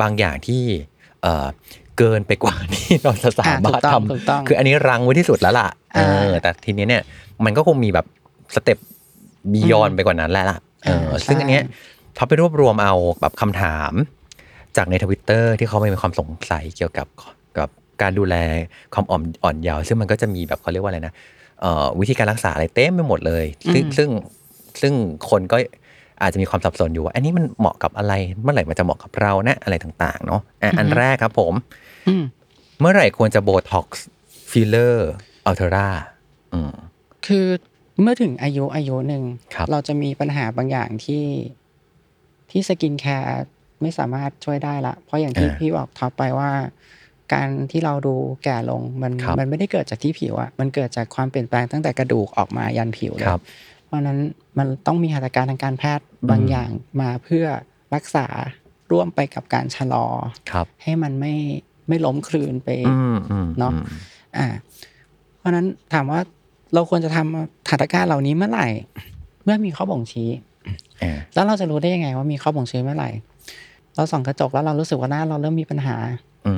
บางอย่างที่เอ่อเกินไปกว่าที่เราจะสามารถอะถูกต้ทองถูกต้องำคืออันนี้รังไว้ที่สุดแล้วล่ะเอออ่าแต่ทีนี้เนี่ยมันก็คงมีแบบสเต็ปบียอนไปกว่านั้นแล้วล่ะเอออ่าซึ่งใช่อันเนี้ยพอไปรวบรวมเอาแบบคำถาม จากในทวิตเตอร์ที่เขามีความสงสัยเกี่ยวกับกับการดูแลความอ่อนอ่อนเยาว์ซึ่งมันก็จะมีแบบเขาเรียกว่าอะไรนะเอ่อ วิธีการรักษาอะไรเต็มไปหมดเลย ซึ่งอืมซึ่งซึ่งคนก็อาจจะมีความสับสนอยู่ว่าอันนี้มันเหมาะกับอะไร เมื่อไหร่มันจะเหมาะกับเรานะอะไรต่างๆ เนาะอะอันแรกครับผมอืมเมื่อไหร่ควรจะโบท็อกซ์ฟิลเลอร์อัลเทอร่าอืมคือเมื่อถึงอายุอายุหนึ่งครับเราจะมีปัญหาบางอย่างที่ที่ skincare ไม่สามารถช่วยได้ละ เพราะอย่างที่อ่าพี่บอกท็อปไปว่า การที่เราดูแก่ลงมันครับมันไม่ได้เกิดจากที่ผิวอะมันเกิดจากความเปลี่ยนแปลงตั้งแต่กระดูกออกมายันผิวเลยครับเพราะฉะนั้นมันต้องมีหัตถการทางการแพทย์บางอืมอย่างมาเพื่อรักษาร่วมไปกับการชะลอครับให้มันไม่ไม่ล้มครืนไปอืมอืมเนาะอืมอ่า เพราะฉะนั้นถามว่าเราควรจะทำหัตถการเหล่านี้เมื่อไหร่ เมื่อมีข้อบ่งชี้อ่าแล้วเราจะรู้ได้ยังไงว่ามีข้อบ่งชี้เมื่อไหร่ เราส่องกระจกแล้วเรารู้สึกว่าหน้าเราเริ่มมีปัญหาอื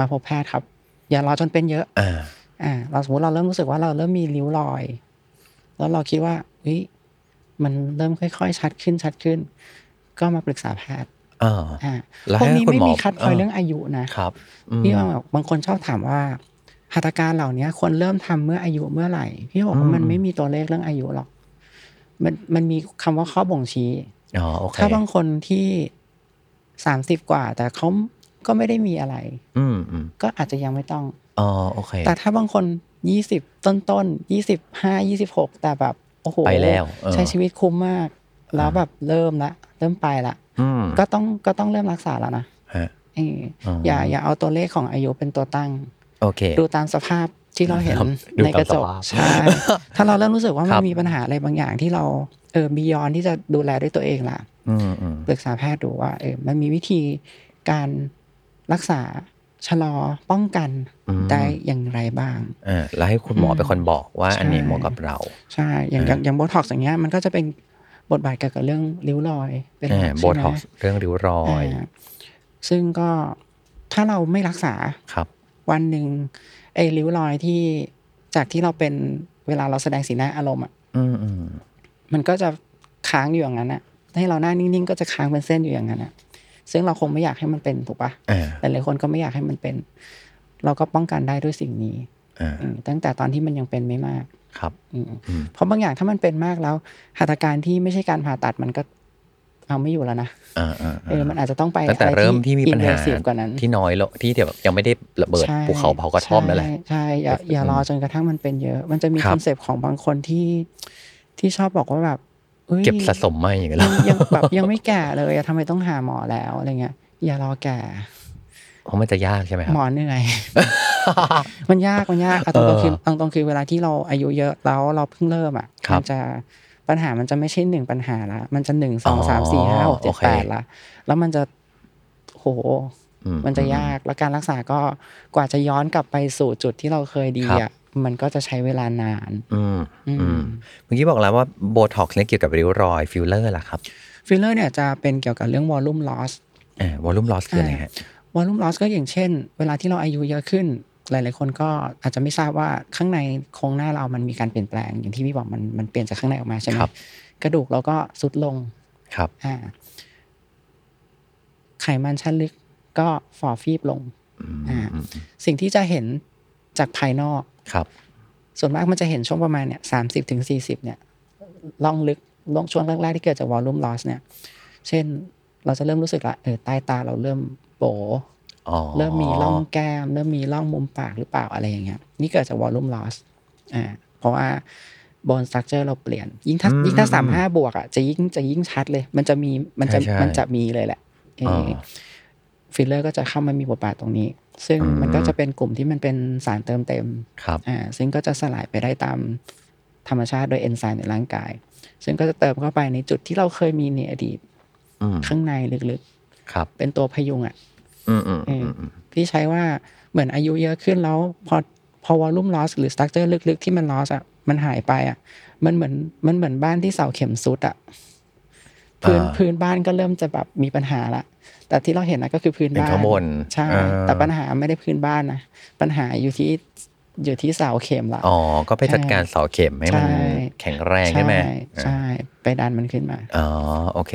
มมาพบแพทย์ครับ อย่ารอจนเป็นเยอะอ่าอ่าเราสมมติเราเริ่มรู้สึกว่าเราเริ่มมีริ้วรอย แล้วเราคิดว่าเฮ้ยมันเริ่มค่อยๆ ชัดขึ้นชัดขึ้น ก็มาปรึกษาแพทย์อ่าอ่าแล้วพวกให้นี้คุณไม่หมอมีคัดคอยเออเรื่องอายุนะครับอืมพี่ว่าแบบบางคนชอบถามว่าหัตถการเหล่านี้ควรเริ่มทำเมื่ออายุเมื่อไหร่ พี่บอกว่ามันไม่มีตัวเลขเรื่องอายุหรอก มันมันมีคำว่าข้อบ่งชี้อ๋อโอเคถ้าบางคนที่สามสิบกว่า แต่เขา ก็ไม่ได้มีอะไร อืมอืมก็อาจจะยังไม่ต้อง อ๋อโอเค แต่ถ้าบางคนยี่สิบต้นต้นยี่สิบห้ายี่สิบหกแต่แบบโอ้โหไปแล้วเออใช้ชีวิตคุ้มมาก แล้วแบบเริ่มละ เริ่มไปละอืมก็ต้องก็ต้องเริ่มรักษาแล้วนะฮะเอออออย่าอย่าเอาตัวเลขของอายุเป็นตัวตั้ง โอเค ดูตามสภาพที่เราเห็นครับดูในกระจกตามสภาพใช่ถ้าเราเริ่มรู้สึกว่าคมัรันมีปัญหาอะไรบางอย่างที่เราเออ beyond ที่จะดูแลด้วยตัวเองล่ะอืมอืมปรึกษาแพทย์ดูว่าเออมันมีวิธีการ รักษาชะลอป้องกันอืมได้อย่างไรบ้างอ่าแล้วให้คุณหมอเป็นคนบอกว่าใช่อันนี้เหมาะกับเรา ใช่อย่างอย่างอย่างโบท็อกซ์อย่างเงี้ยมันก็จะเป็นบทบาทเกี่ยวกับเรื่องริ้วรอย เป็นหลัก อ่า โบใช่ไหมเรื่องริ้วรอยซึ่งก็ถ้าเราไม่รักษาครับ วันหนึ่งไอ้ริ้วรอยที่จากที่เราเป็นเวลาเราแสดงสีหน้าอารมณ์อะอืมอืมมันก็จะค้างอยู่อย่างนั้นอะให้เราหน้านิ่งๆก็จะค้างเป็นเส้นอยู่อย่างนั้นอะ ซึ่งเราคงไม่อยากให้มันเป็นถูกปะอ่าหลายๆคนก็ไม่อยากให้มันเป็น เราก็ป้องกันได้ด้วยสิ่งนี้อ่าอืมตั้งแต่ตอนที่มันยังเป็นไม่มากครับอืมอืมเพราะบางอย่างถ้ามันเป็นมากแล้วหัตถการที่ไม่ใช่การผ่าตัดมันก็เอาไม่อยู่แล้วนะอ่าอ่าเออมันอาจจะต้องไปตั้งแต่อะไรเริ่มที่มีปัญหา invasive กว่านั้นที่น้อยแล้วที่เดี๋ยวแบบยังไม่ได้ระเบิดใช่ภูเขาเผากระท่อมนั่นแหละใช่ใช่อย่าอย่ารอจนกระทั่งมันเป็นเยอะ มันจะมีครับ concept ของบางคนที่ที่ชอบบอกว่าแบบอ้ย เก็บสะสมมาอย่างเงี้ยแล้ว ยังยังแบบยังไม่แก่เลยอะทำไมต้องหาหมอแล้วอะไรเงี้ยอย่ารอแก่เพราะมันจะยากใช่ไหมครับหมอเหนื่อยมันยากมันยากเอาตรงๆคือเอาตรงๆคือเวลาที่เราอายุเยอะแล้วเราเพิ่งเริ่มอะครับมันจะปัญหามันจะไม่ใช่หนึ่งปัญหาละมันจะหนึ่งสองอ๋อสามสี่ห้าหกเจ็โอดเคแปดละแล้วมันจะโหอืม มันจะยากแล้วการรักษาก็กว่าจะย้อนกลับไปสู่จุดที่เราเคยดีครับอะ มันก็จะใช้เวลานานอืมอืมอืมเมื่อกี้บอกแล้วว่าโบท็อกซ์เนี่ยเกี่ยวกับริ้วรอยฟิลเลอร์ล่ะครับฟิลเลอร์เนี่ยจะเป็นเกี่ยวกับเรื่อง volume lossอ่า volume loss คืออะไรฮะ volume loss ก็อย่างเช่น เวลาที่เราอายุเยอะขึ้น หลาย ๆ คนก็อาจจะไม่ทราบว่าข้างในโครงหน้าเรามันมีการเปลี่ยนแปลง อย่างที่พี่บอกมันมันเปลี่ยนจากข้างในออกมาใช่ไหมครับกระดูกเราก็สุดลงครับอ่าไขมันชั้นลึกก็ฝ่อฟีบลงอืมอ่าอืมสิ่งที่จะเห็น จากภายนอกครับ ส่วนมากมันจะเห็นช่วงประมาณเนี่ยสามสิบถึงสี่สิบเนี่ยล่องลึกล่องช่วงแรกๆที่เกิดจากวอลลุ่มลอสเนี่ย เช่นเราจะเริ่มรู้สึกละเออใต้ตาเราเริ่มโบอ๋อเริ่มมีร่องแก้ม เริ่มมีร่องมุมปากหรือเปล่าอะไรอย่างเงี้ยนี่เกิดจาก volume loss อ่าเพราะว่าบน structure เราเปลี่ยน ยิ่งถ้ายิ่งถ้าสามห้าบวกอะจะยิ่งจะยิ่งชัดเลย มันจะมีมันจะใช่ใช่มันจะมีเลยแหละเอออ๋อฟิลเลอร์ก็จะเข้ามามีบทบาทตรงนี้ ซึ่งอืมมันก็จะเป็นกลุ่มที่มันเป็นสารเติมเต็มครับอ่าซึ่งก็จะสลายไปได้ตามธรรมชาติโดยเอนไซม์ในร่างกาย ซึ่งก็จะเติมเข้าไปในจุดที่เราเคยมีในอดีตอืมข้างในลึกครับๆเป็นตัวพยุงอะอืมอืมเออือมอืมพี่ใช้ว่าเหมือนอายุเยอะขึ้นแล้ว พอพอวอลลุ่มลอสหรือสตรัคเจอร์ลึกๆ ที่มันลอสอะมันหายไปอะ มันเหมือนมันเหมือนบ้านที่เสาเข็มซุดอะ พื้นพื้นบ้านก็เริ่มจะแบบมีปัญหาละแต่ที่เราเห็นนะก็คือพื้นเป็นบ้านข้างบนใช่อ่าแต่ปัญหาไม่ได้พื้นบ้านนะปัญหาอยู่ที่อยู่ที่เสาเข็มละอ๋อ ก็ไปจัดการเสาเข็มให้มันใช่แข็งแรงใช่ไหมใช่ ไปดันมันขึ้นมา อ๋อ โอเค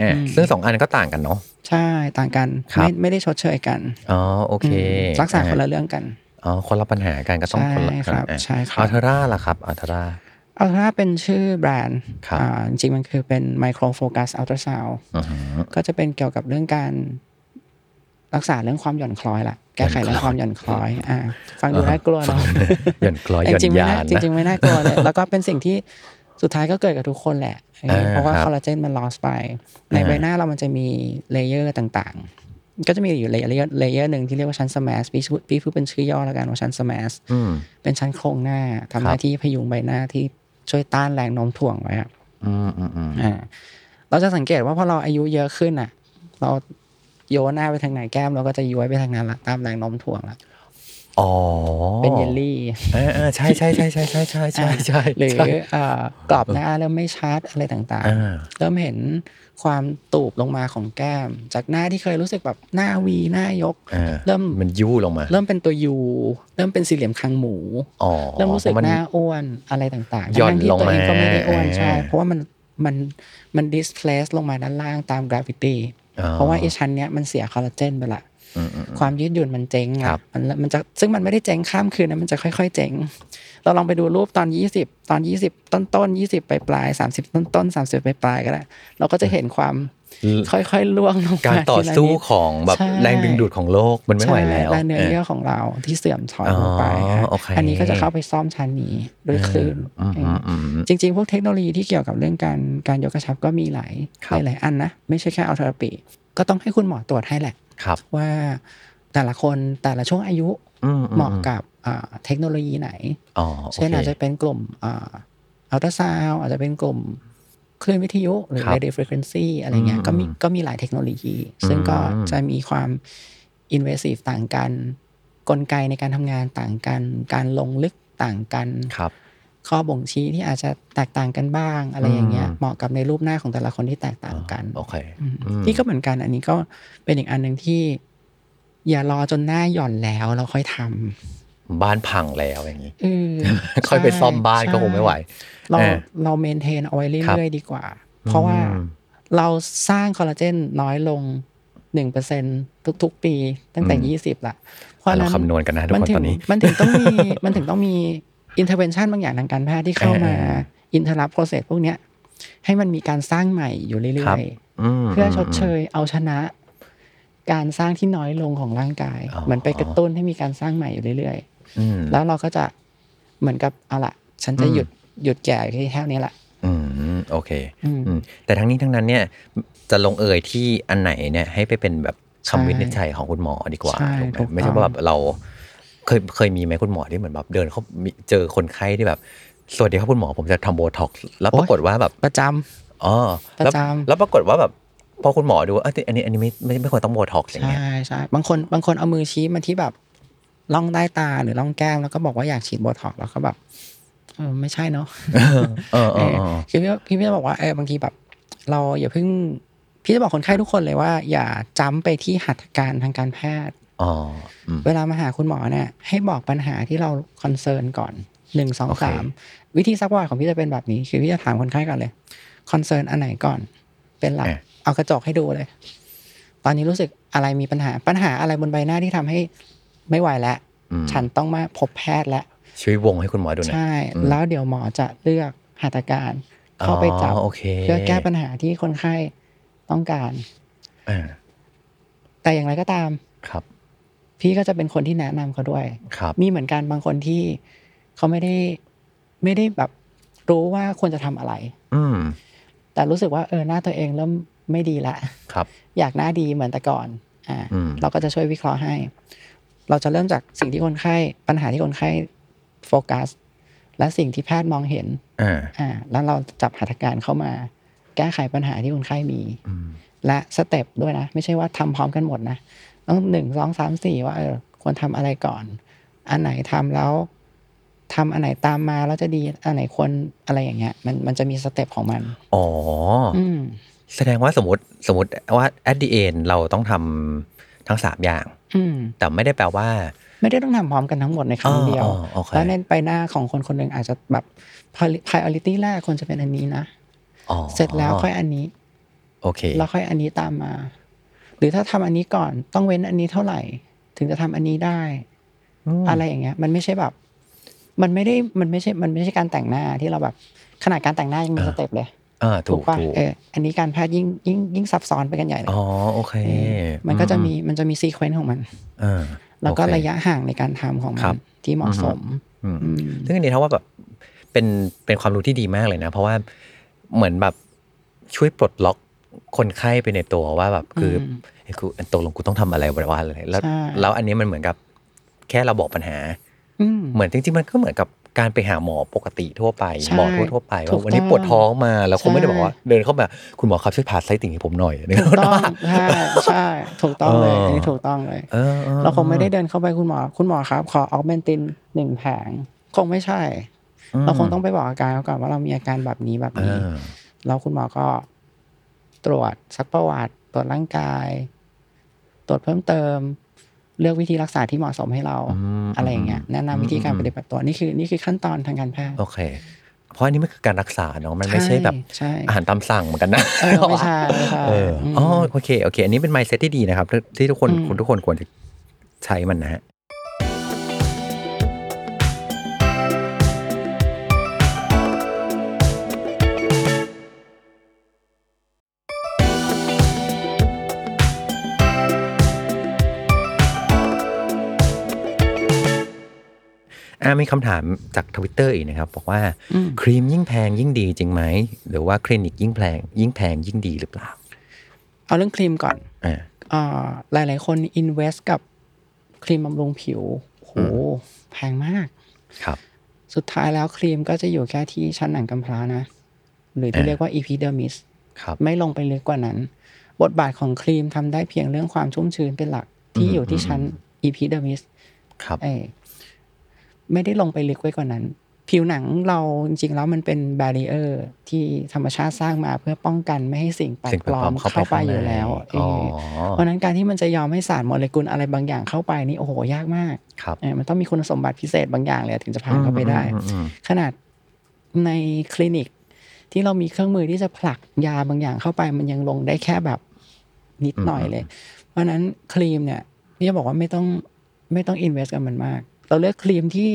อะอืมซึ่งสองอันก็ต่างกันเนาะ ใช่ ต่างกันครับไม่ไม่ได้ชดเชยกัน อ๋อ โอเคอืมรักษาคนละเรื่องกัน อ่า อ๋อ คนละปัญหากันก็ต้องคนละใช่ครับอะใช่ครับ Ulthera ล่ะครับ Ulthera Ulthera เป็นชื่อแบรนด์ครับอ่าจริงๆมันคือเป็น micro-focused ultrasound อือหือก็จะเป็นเกี่ยวกับเรื่องการรักษาเรื่องความหย่อนคล้อยล่ะ แก้ไขเรื่องความหย่อนคล้อยอ่าฟังดูน่ากลัวเนาะหย่อนคล้อย หย่อนยาน จริงๆไม่น่า จริงๆไม่น่ากลัวเลยแล้วก็เป็นสิ่งที่สุดท้ายก็เกิดกับทุกคนแหละเอออ่าเพราะว่าครับคอลลาเจนมัน loss ไป ในอ่าใบหน้าเรามันจะมี layer ต่างๆ ก็จะมีอยู่ layer layer หนึ่งที่เรียกว่าชั้น SMAS พี่พูดพี่พูดเป็นชื่อย่อแล้วกันว่าชั้น SMAS อืมเป็นชั้นโครงหน้าทำหครับพยุงใบหน้าที่ ช่วยต้านแรงโน้มถ่วงไว้อะอ่าเราจะสังเกตว่าพอเราอายุเยอะขึ้นอะ เราโยนหน้าไปทางไหนแก้มเราก็จะย้วยไปทางนั้นละตามแรงโน้มถ่วงละอ๋อเป็นเยลลี่เออใช่ใช่ใช่ใช่ใช่ใช่ใช่หรือกรอบหน้าเริ่มไม่ชัดอะไรต่างๆเริ่มเห็น ความตูบลงมาของแก้ม จากหน้าที่เคยรู้สึกแบบหน้าวีหน้ายกอ่าเริ่มมันยู่ลงมา เริ่มเป็นตัวยูเริ่มเป็นสี่เหลี่ยมคางหมูอ๋อเริ่มรู้สึกเพาะมันหน้าอ้วนอะไรต่างๆหย่อนทั้งที่ลงตัวเองก็ไม่ได้อ้วนมาใช่อ่าเพราะว่ามันมันมัน displace ลงมาด้านล่างตาม gravity อ๋อเพราะว่าไอ้ชั้นเนี้ยมันเสียคอลลาเจนไปละอืมอืม ความยืดหยุ่นมันเจ๊งครัอะบมันมันจะซึ่งมันไม่ได้เจ๊งข้ามคืนนะมันจะค่อยๆเจ๊งเราลองไปดูรูปตอนยี่สิบตอนยี่สิบต้นต้นยี่สิบปลายปลายสามสิบต้นต้นสามสิบปลายปลายก็ได้เราก็จะเห็นความค่อยๆล่วงลงมาการต่อทีละสู้นิดของแบบใช่แรงดึงดูดของโลกมันไม่ไหวแล้วใช่และเนื้อเออเยื่อของเราที่เสื่อมถอยลงไปอ๋อฮะโอเคอันนี้ก็จะเข้าไปซ่อมชั้นนี้ด้วยคลื่นอืมอืมอืมจริง ๆ พวกเทคโนโลยีที่เกี่ยวกับเรื่องการการยกกระชับก็มีหลายครับหลายๆอันนะ ไม่ใช่แค่อัลเทอร์ปี ก็ต้องให้คุณหมอตรวจให้แหละครับว่าแต่ละคนแต่ละช่วงอายุอือืเหมาะกับอ่าเทคโนโลยีไหนอ๋อโอเช่นเคอาจจะเป็นกลุ่มอัลตราซาวอาจจะเป็นกลุ่มคลื่นวิทยุหรือครับ radio frequency อะไรเงี้ยอืมก็มีก็มีหลายเทคโนโลยี ซึ่งก็อืมจะมีความ invasive ต่างกัน กลไกในการทำงานต่างกัน การลงลึกต่างกันครับ ข้อบ่งชี้ที่อาจจะแตกต่างกันบ้างอะไรอย่างเงี้ยอืมเหมาะกับในรูปหน้าของแต่ละคนที่แตกต่างกันโอเคอืมอืมนี่ก็เหมือนกันอันนี้ก็เป็นอีกอันหนึ่งที่ อย่ารอจนหน้าหย่อนแล้วเราค่อยทำบ้านพังแล้วอย่างนี้เออค่อยไปซ่อมบ้านใช่ก็คงไม่ไหว เราเออเราเมนเทนเอาไว้ครับเรื่อยๆดีกว่า เพราะว่าอืมเราสร้างคอลลาเจนน้อยลงหนึ่งเปอร์เซ็นต์ทุก ๆ ปีตั้งแต่อืมยี่สิบละเพราะฉะเรานั้น เราคำนวณกันนะทุกคน ตอนนี้ มันถึง มันถึงต้องมีมันถึงต้องมี intervention บางอย่างทางการแพทย์ที่เข้ามาเออ interrupt process พวกเนี้ย ให้มันมีการสร้างใหม่อยู่เรื่อยๆ ครับ อืมเพื่อชดเชยเอาชนะ การสร้างที่น้อยลงของร่างกายอ๋อเหมือนไปกระตุ้นให้มีการสร้างใหม่อยู่เรื่อยอืมๆแล้วเราก็จะเหมือนกับเอาละฉันจะอืมหยุดหยุดแก่ที่แค่นี้ละอืมโอเคอืมอืมแต่ทั้งนี้ทั้งนั้นเนี่ยจะลงเอยที่อันไหนเนี่ยให้ไปเป็นแบบใช่คำวินิจฉัยของคุณหมอดีกว่าใช่ถูกไหมถูกต้องไม่ใช่ว่าแบบเรา เคยเคยมีไหมคุณหมอที่เหมือนแบบเดินเขามีเจอคนไข้ที่แบบสวัสดีครับคุณหมอผมจะทำโบท็อกซ์แล้วปรากฏว่าแบบประจำอ๋อแล้วประจำแล้วปรากฏว่าแบบพอคุณหมอดูว่าเอ้ยอันนี้อันนี้ไม่ไม่ไม่ควรต้องโบท็อกซ์อย่างใช่เงี้ยใช่บางคนบางคนเอามือชี้มาที่แบบร่องใต้ตาหรือร่องแก้มแล้วก็บอกว่าอยากฉีดโบท็อกซ์แล้วก็แบบเออไม่ใช่เนาะเออเออเอเอออคือพี่พี่พี่จะบอกว่าเออบางทีแบบ เราอย่าเพิ่งพี่จะบอกคนไข้ทุกคนเลยว่า อย่าจ้ำไปที่หัตถการทางการแพทย์อ๋ออืม เวลามาหาคุณหมอเนี่ยให้บอกปัญหาที่เรา concern ก่อนหนึ่งสองโอเคสามวิธีซักประวัติของพี่จะเป็นแบบนี้ คือพี่จะถามคนไข้ก่อนเลย concern อันไหนก่อน เป็นหลักอะเอากระจกให้ดูเลย ตอนนี้รู้สึกอะไรมีปัญหาปัญหาอะไรบนใบหน้าที่ทำให้ไม่ไหวแล้วอืมฉันต้องมาพบแพทย์แล้วช่วยวงให้คุณหมอดูหน่อยใช่อืมแล้วเดี๋ยวหมอจะเลือกหัตถการ เข้าไปจับอ๋อโอเคเพื่อแก้ปัญหาที่คนไข้ต้องการอ่าแต่อย่างไรก็ตามครับ พี่ก็จะเป็นคนที่แนะนำเขาด้วยครับมีเหมือนกันบางคนที่เขาไม่ได้ไม่ได้แบบรู้ว่าควรจะทำอะไร อืมแต่รู้สึกว่าเออหน้าตัวเองเริ่มไม่ดีละครับ อยากหน้าดีเหมือนแต่ก่อน อ่าอืมเราก็จะช่วยวิเคราะห์ให้ เราจะเริ่มจากสิ่งที่คนไข้ปัญหาที่คนไข้โฟกัส และสิ่งที่แพทย์มองเห็นอ่าอ่าแล้วเราจับหัตถการเข้ามา แก้ไขปัญหาที่คนไข้มีอืมและ step ด้วยนะ ไม่ใช่ว่าทำพร้อมกันหมดนะ ต้องหนึ่งสองสามสี่ว่าเออควรทำอะไรก่อน อันไหนทำแล้วทำอันไหนตามมาแล้วจะดีอันไหนควรอะไรอย่างเงี้ย มันมันจะมี step ของมัน อ๋ออืมแสดงว่าสมมติสมมติว่า at the end เราต้องทำทั้งสามอย่าง อืมแต่ไม่ได้แปลว่า ไม่ได้ต้องทำพร้อมกันทั้งหมดในครั้งเดียวอ๋ออ๋อโอเคแล้วในใบหน้าของคนคนหนึ่งอาจจะแบบ priority แรกควรจะเป็นอันนี้นะอ๋อเสร็จแล้วค่อยอันนี้ โอเค แล้วค่อยอันนี้ตามมา หรือถ้าทำอันนี้ก่อนต้องเว้นอันนี้เท่าไหร่ ถึงจะทำอันนี้ได้มอะไรอย่างเงี้ย มันไม่ใช่แบบ มันไม่ได้มันไม่ใช่มันไม่ใช่การแต่งหน้าที่เราแบบ ขนาดการแต่งหน้ายังมี step เลยอ่าถูก ถูกป่ะถูกเอออันนี้การแพทย์ยิ่งยิ่งยิ่งซับซ้อนไปกันใหญ่เลยอ๋อโอเคเออมันก็จะมีมันจะมี sequence ของมันอ่าแล้วก็โอเคระยะห่างในการทำของมัน ครับที่เหมาะสมอืมอืมซึ่งอันนี้ถ้าว่าแบบเป็นเป็นความรู้ที่ดีมากเลยนะ เพราะว่าเหมือนแบบช่วยปลดล็อก คนไข้ไปในตัวว่าแบบคือ อืมเฮ้ยกูตกลงกูต้องทำอะไรวะอะไรแล้วใช่แล้วอันนี้มันเหมือนกับแค่เราบอกปัญหาอืมเหมือนจริงๆมันก็เหมือนกับการไปหาหมอปกติทั่วไปใช่หมอทั่วทั่วๆไปถูว่ากวันนี้ต้องปวดท้องมาแล้วคงไม่ได้ใช่บอกว่า เดินเข้ามาคุณหมอครับช่วยผ่าไส้ติ่งให้ผมหน่อยนึกถูกอต้ออกงปะใช่ใช่ถูกต้องเลยเอออัอันนี้ถูกต้องเลยเออออเราคงไม่ได้เดินเข้าไปคุณหมอ คุณหมอครับ ขอออกเบนตินหนึ่งแผงคงไม่ใช่ เราคงต้องไปบอกอาการเขาก่อนว่าเรามีอาการแบบนี้แบบเอนี้อแล้วคุณหมอก็ ตรวจซักประวัติ ตรวจร่างกาย ตรวจเพิ่มเติม เลือกวิธีรักษาที่เหมาะสมให้เราอืมอะไรอย่างเงี้ยแนะนำวิธีการปฏิบัติตัวนี่คือนี่คือขั้นตอนทางการแพทย์โอเค เพราะอันนี้มันคือการรักษาเนาะมันไม่ใช่แบบใช่อาหารตามสั่งเหมือนกันนะเออไม่ใช่ไม่ใช่เออมอ๋อโอเคโอเค อันนี้เป็น mindset ที่ดีนะครับ ที่ทุกคนอืมคุณทุกคนควรจะใช้มันนะฮะ มีคำถามจากทวิตเตอร์อีกนะครับ บอกว่าอืมครีมยิ่งแพงยิ่งดีจริงไหม หรือว่าคลินิกยิ่งแพงยิ่งแพงยิ่งดีหรือเปล่า เอาเรื่องครีมก่อนอ่าอ่าหลายๆคน invest กับครีมบำรุงผิวโหแพงมากครับ สุดท้ายแล้วครีมก็จะอยู่แค่ที่ชั้นหนังกำพร้านะ หรือที่อ่าเรียกว่า epidermis ครับไม่ลงไปลึกกว่านั้น บทบาทของครีมทำได้เพียงเรื่องความชุ่มชื้นเป็นหลักที่อืมอยู่ที่ชั้น epidermis ครับเอ้ย ไม่ได้ลงไปลึกไว้กว่านั้น ผิวหนังเราจริงๆแล้วมันเป็น b บ r ร i เออร์ที่ธรรมชาติสร้างมาเพื่อป้องกันไม่ให้สิ่งแปลสิ่กงปลอมเข้าเข้าไปไปข้างในอยู่แล้วเออออเพราะฉะนั้นการที่มันจะยอมให้สารโมเลกุลอะไรบางอย่างเข้าไปนี่โอ้โหยากมากครับเออมันต้องมีคุณสมบัติพิเศษบางอย่างเลยถึงจะผ่านเข้าไปได้อืมอืมขนาดในคลินิกที่เรามีเครื่องมือที่จะผลักยาบางอย่างเข้าไป มันยังลงได้แค่แบบนิดหน่อยเลย เพราะฉะนั้นครีมเนี่ยพี่จะบอกว่าไม่ต้องไม่ต้องอินเวสกับมันมาก เราเลือกครีมที่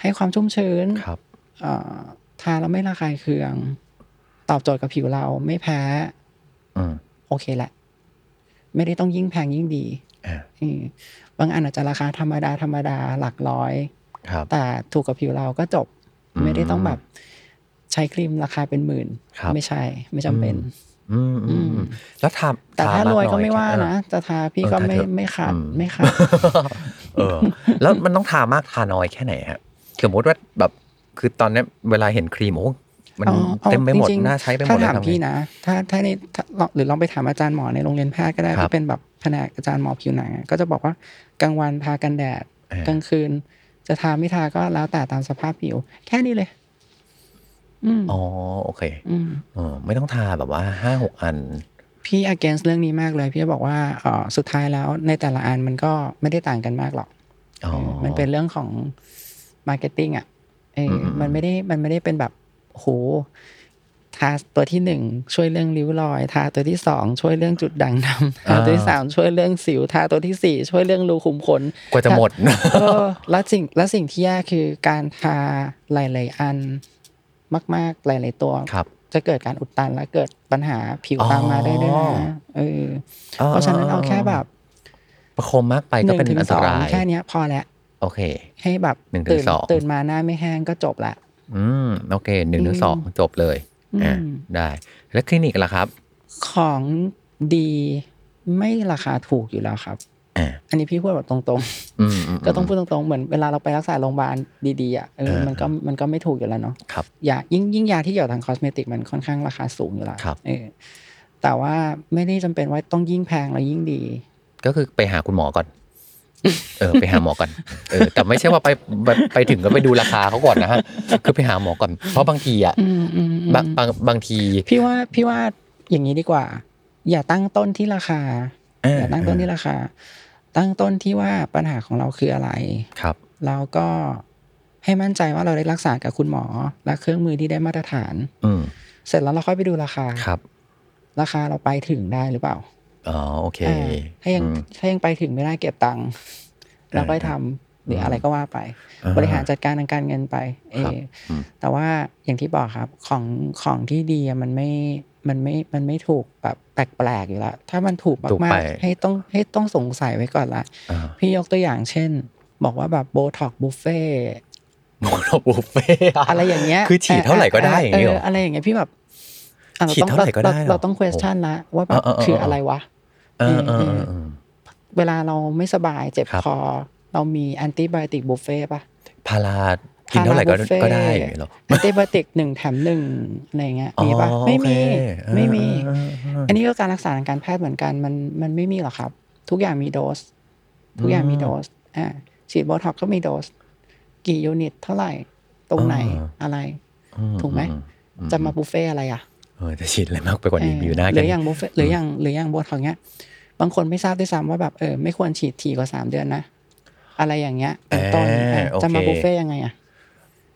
ให้ความชุ่มชื้นครับเอ่อทาแล้วไม่ระคายเคือง ตอบโจทย์กับผิวเราไม่แพ้อืมโอเคแหละ ไม่ได้ต้องยิ่งแพงยิ่งดีอ่าอืมบางอันอาจจะราคาธรรมดาธรรมดาหลักร้อยครับแต่ถูกกับผิวเราก็จบอืมไม่ได้ต้องแบบใช้ครีมราคาเป็นหมื่นครับไม่ใช่ ไม่จำเป็น อืมอืมอืมแล้วทำแต่ถ้ารวยก็ทไม่ว่าอยนะจะทาพี่เออก็ทาไม่เถอะไม่ขาดอืมไม่ขาดเออ แล้วมันต้องทามากทาน้อยแค่ไหนฮะสมมติว่าแบบคือตอนเนี้ยเวลาเห็นครีมโอ้มันอาอาเต็มไปหมดจริงๆน่าใช้ไปหมดถ้าเลยถามทำไงพี่นะ ถ้าถ้าในถ้าลองหรือลองไปถามอาจารย์หมอในโรงเรียนแพทย์ก็ได้ครับที่เป็นแบบแผนกอาจารย์หมอผิวหนังอะก็จะบอกว่ากลางวันทากันแดดเออกลางคืน จะทาไม่ทาก็แล้วแต่ตามสภาพผิว แค่นี้เลย อืม อ๋อ โอเคอืม เออไม่ต้องทาแบบว่าห้าหกอัน พี่ against เรื่องนี้มากเลย พี่จะบอกว่าเออสุดท้ายแล้วในแต่ละอันมันก็ไม่ได้ต่างกันมากหรอกอ๋อเออมันเป็นเรื่องของ marketing อะเอออมมันไม่ได้มันไม่ได้เป็นแบบโหทาตัวที่หนึ่งช่วยเรื่องริ้วรอย ทาตัวที่สองช่วยเรื่องจุดด่างดำทาตัวที่สามช่วยเรื่องสิว ทาตัวที่สี่ช่วยเรื่องรูขุมขน กว่าจะหมด เออแล้วสิ่งแล้วสิ่งที่ยากคือการทาหลาย ๆ อัน มาก ๆ หลาย ๆ ตัวครับจะเกิดการอุดตันและเกิดปัญหาผิวอ๋อตามมาได้ด้วยนะเออเพราะฉะนั้นเอาแค่แบบ ประโคมมากไปหก็นึ่งเป็นถึงอันสตองรายแค่เนี้ยพอแล้วโอเค ให้แบบหนึ่งถึงตื่นสองตื่นมาหน้าไม่แห้งก็จบละอืมโอเคหนึ่งถึงสองอืมจบเลยอ่าอืมได้ แล้วคลินิกล่ะครับ ของดีไม่ราคาถูกอยู่แล้วครับ อ่าอันนี้พี่พูดแบบตรงอืมมๆก็ต้องพูดตรงๆเหมือนเวลาเราไปรักษาโรงพยาบาลดีๆอะเออเออมันก็มันก็ไม่ถูกอยู่แล้วเนาะครับยายิ่งยิ่งยาที่เกี่ยวกับทางคอสเมติกมันค่อนข้างราคาสูงอยู่แล้วครับเออแต่ว่าไม่ได้จำเป็นว่าต้องยิ่งแพงแล้วยิ่งดี ก็คือไปหาคุณหมอก่อน เออ ไปหาหมอก่อนเออแต่ไม่ใช่ว่าไปไปไปถึงก็ไปดูราคาเขาก่อนนะฮะคือไปหาหมอก่อน เพราะบางทีอะอืมอืมอืมบางบางบางที พี่ว่าพี่ว่าอย่างนี้ดีกว่า อย่าตั้งต้นที่ราคาเอออย่าตั้งต้นที่ราคา ตั้งต้นที่ว่าปัญหาของเราคืออะไรครับแล้วก็ให้มั่นใจว่าเราได้รักษากับคุณหมอ และเครื่องมือที่ได้มาตรฐาน อืมเสร็จแล้วเราค่อยไปดูราคาครับ ราคาเราไปถึงได้หรือเปล่าอ๋อโอเคอ่าถ้ายังอืมถ้ายังไปถึงไม่ได้เก็บตังค์เราก็ทำหรืออะไรก็ว่าไปอ่าบริหารจัดการทางการเงินไป เอครับออืมแต่ว่าอย่างที่บอกครับของของที่ดีอะมันไม่ มันไม่มันไม่ถูกแบบแปลกๆอยู่แล้วถ้ามันถูกถูกมาไปกๆให้ต้องให้ต้องสงสัยไว้ก่อนละอ่าพี่ยกตัวอย่างเช่น บอกว่าแบบโบท็อกบุฟเฟ่หมอเราบุฟเฟ่ต์อะไรอย่างเงี้ยคือฉีดเท่าไหร่ก็ได้อย่างนี้เหรออะไรอย่างเงี้ยพี่แบบอะเราฉีดต้องเท่าไหร่ก็ได้เราเหรอเราต้อง question ละว่าแบบเออเออเออคืออะไรวะเออเออเออเออเวลาเราไม่สบายเจ็บครับคอ เรามี antibiotic บุฟเฟ่ป่ะพารา กินเท่าไหร่ก็พาราบุฟเฟ่ก็ได้อย่างนี้เหรอ antibiotic หนึ่งแถมหนึ่งอะไรเงี้ยมีป่ะอ๋อไม่มีโอเคเออไม่มีเออเอออันนี้ก็การรักษาทางการแพทย์เหมือนกันมันมันไม่มีหรอกครับ ทุกอย่างมีโดส ทุกอย่างมีโดสอ่าฉีดโบท็อกก็มีโดส กี่ unit เท่าไหร่ ตรงไหนอ่าอะไรอืถูกไหมอือืจะมาบุฟเฟ่อะไรอะเออจะฉีดอะไรมากไปกว่านี้เอออยู่หน้าหกัรืนออย่างบุฟเฟ่หรืออย่างหรืออย่างโบท็อกเนี้ยบางคนไม่ทราบด้วยซ้ำว่าแบบเออไม่ควรฉีดทีกว่าสามเดือนนะอะไรอย่างเงี้ยเป็นต้นเออเออโอเคจะมาบุฟเฟ่ยังไงอะ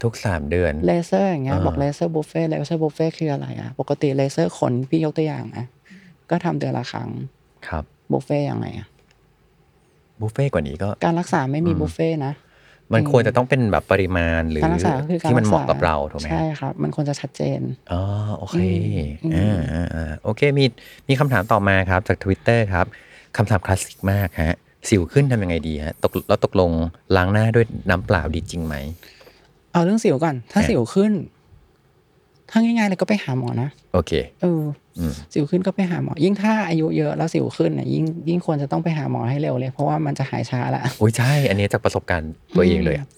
ทุกสามเดือนเลเซอร์อย่างเงี้ยอ่าบอกเลเซอร์บุฟเฟ่เลเซอร์บุฟเฟ่คืออะไรอะปกติเลเซอร์ขนพี่ยกตัวอย่างนะก็ทำเดือนละครั้งครับบุฟเฟ่ยังไงอะบุฟเฟ่ต์กว่านี้ก็การรักษาไม่มีบุฟเฟ่นะมันควรจะต้องเป็นแบบปริมาณหรือการรักษาก็คือการที่มันรักเหมาะกับเราถูกไหมใช่ครับ มันควรจะชัดเจนอ๋อโอเคอืมอ่าอ่าอ่าโอเคมีมีคำถามต่อมาครับจาก Twitter ครับคำถามคลาสสิกมากฮะสิวขึ้นทำยังไงดีฮะตกแล้วตกลงล้างหน้าด้วยน้ำเปล่าดีจริงไหม เอาเรื่องสิวก่อน ถ้าอะสิวขึ้น ถ้าง่ายๆเลยก็ไปหาหมอนะ โอเค เอออืมสิวขึ้นก็ไปหาหมอ ยิ่งถ้าอายุเยอะแล้วสิวขึ้นเนี่ยยิ่งยิ่งควรจะต้องไปหาหมอให้เร็วเลย เพราะว่ามันจะหายช้าละโอ้ยใช่ อันนี้จากประสบการณ์ตัวเองเลยอะ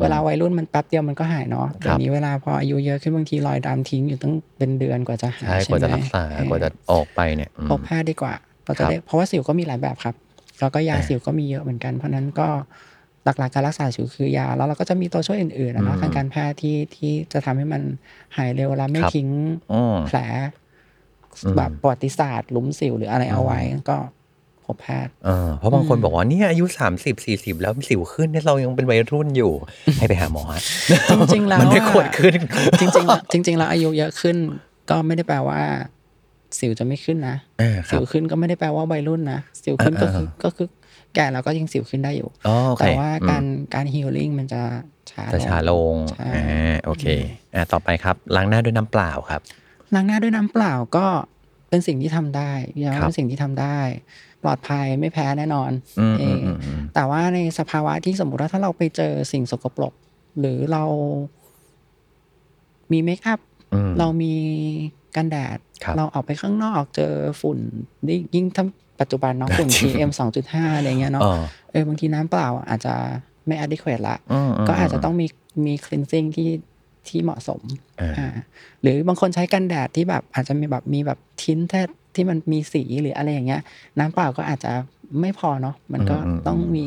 เวลาวัยรุ่นมันแป๊บเดียวมันก็หายเนาะครัแต่บนี้เวลาพออายุเยอะขึ้นบางทีรอยดำทิ้งอยู่ตั้งเป็นเดือนกว่าจะหายใช่กว่าจะรักษาใช่ไหมกว่าจะออกไปเนี่ยอืมพบแพทย์ดีกว่าเราครัจะบได้เพราะว่าสิวก็มีหลายแบบครับ แล้วก็ยาอ่าสิวก็มีเยอะเหมือนกัน เพราะฉะนั้นก็ หลักๆการรักษาสิวคือยา แล้วเราก็จะมีตัวช่วยอื่นๆนะเนาะอืมทางการแพทย์ที่ที่จะทำให้มันหายเร็วและไม่ครับทิ้งอืมแผลอืมแบบประวัติศาสตร์หลุมสิวหรืออะไรเอาไว้ก็พบแพทย์เออเพราะบางคนบอกว่าเนี่ยอายุ 30 40 แล้วสิวขึ้นเนี่ยเรายังเป็นวัยรุ่นอยู่ ให้ไปหาหมอฮะจริงๆแล้วมันไม่อะควรขึ้น จริงๆแล้วจริง ๆ แล้วอายุเยอะขึ้น ก็ไม่ได้แปลว่า สิวจะไม่ขึ้นนะอ่าคสิรับวขึ้นก็ไม่ได้แปลว่าวัยรุ่นนะสิวขึ้นก็คืออ่าก็คือ แก่แล้วก็ยังสิวขึ้นได้อยู่อ๋อโอเคแต่ว่าอืมการการฮีลลิ่งมันจะช้าจะช้าลงใช่อ่าโอเคอ่าต่อไปครับล้างหน้าด้วยน้ำเปล่าครับ ล้างหน้าด้วยน้ำเปล่าก็เป็นสิ่งที่ทำได้ยาครับเป็นสิ่งที่ทำได้ ปลอดภัยไม่แพ้แน่นอนอืมเออืมออืมอืมแต่ว่าในสภาวะที่สมมุติว่าถ้าเราไปเจอสิ่งสกปรกหรือเรามีเมคอัพอืมเรามีกันแดดครับเราออกไปข้างนอกเจอฝุ่นยิ่งยิ่งถ้า ปัจจุบันเนาะฝุ่นจริง PM 2.5 อะไรเงี้ยเนาะอ๋อเออบางทีน้ำเปล่าอาจจะไม่ adequate ละอืมมก็อาจจะต้องมีมี cleansing ที่ที่เหมาะสมอ่าอ่าหรือบางคนใช้กันแดดที่แบบอาจจะมีแบบมีแบบทิ้นแท้ที่มันมีสีหรืออะไรอย่างเงี้ย น้ำเปล่าก็อาจจะไม่พอเนาะมันก็อืมอืมต้องมี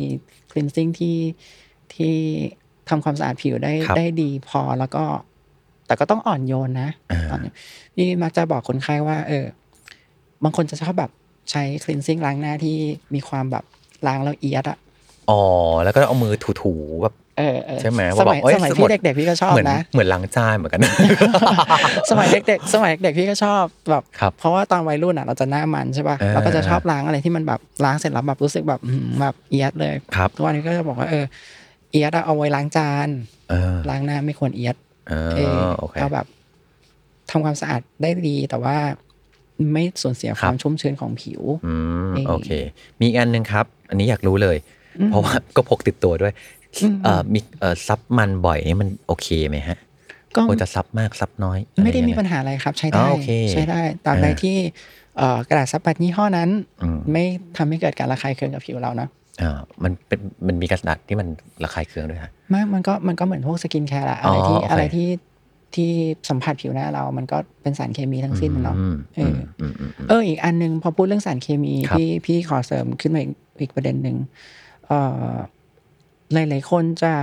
cleansing ที่ที่ทำความสะอาดผิวได้ครับได้ดีพอแล้วก็ แต่ก็ต้องอ่อนโยนนะอ่าอ่อนโยนนี่มักจะบอกคนไข้ว่า เออ บางคนจะชอบแบบ ใช้ cleansing ล้างหน้าที่มีความแบบล้างแล้วเอียดอะอ๋อ แล้วก็เอามือถูๆแบบเออเออใช่ไหมสว่าแบมับยเอ้ยสมัยสมที่มุติเด็กๆพี่ก็ชอบเหมือนนะเหมือนล้างจานเหมือนกัน สมัยเด็กๆสมัยเด็กๆพี่ก็ชอบแบบครับเพราะว่าตอนวัยรุ่นอะเราจะหน้ามันใช่ป่ะเออเราก็จะชอบล้างอะไรที่มันแบบล้างเสร็จแล้วแบบรู้สึกแบบอื้อหือแบบเอียดเลยครับทุกวันนี้ก็จะบอกว่าเออเอียดอะเอาไว้ล้างจานเออล้างหน้าไม่ควรเอียดเอเอออโอเคเอาแบบทำความสะอาดได้ดีแต่ว่า ไม่สูญเสียคครับวามชุ่มชื้นของผิวอืมเออโอเค มีอีกอันหนึ่งครับ อันนี้อยากรู้เลย เพราะว่าก็พกติดตัวด้วยอืมเอ่อมีเอ่อซับมันบ่อยนี่มันโอเคไหมฮะก็ควรจะซับมากซับน้อยอะไรไม่ได้มียังงปัญหาอะไรครับ ใช้อ๋ได้อโอเคใช้ได้ตราบใดอ่าที่เอ่อกระดาษซับมันยี่ห้อนั้นอืมไม่ทำให้เกิดการระคายเคืองกับผิวเรานะอ่ามันเป็นมันมีกระดาษที่มันระคายเคืองด้วยฮะไม่มันก็มันก็เหมือนพวก skincare แหละอะไรที่อ๋อโอเคอะไรที่ ที่สัมผัสผิวหน้าเรา มันก็เป็นสารเคมีทั้งสิ้นน่ะเนาะอืมเออือมอืมอืมอืมเอออีกอันหนึงพอพูดเรื่องสารเคมีครับพี่พี่ขอเสริมขึ้นมาอีกอีกประเด็นหนึ่งเอ่อหลาย ๆ คนจะ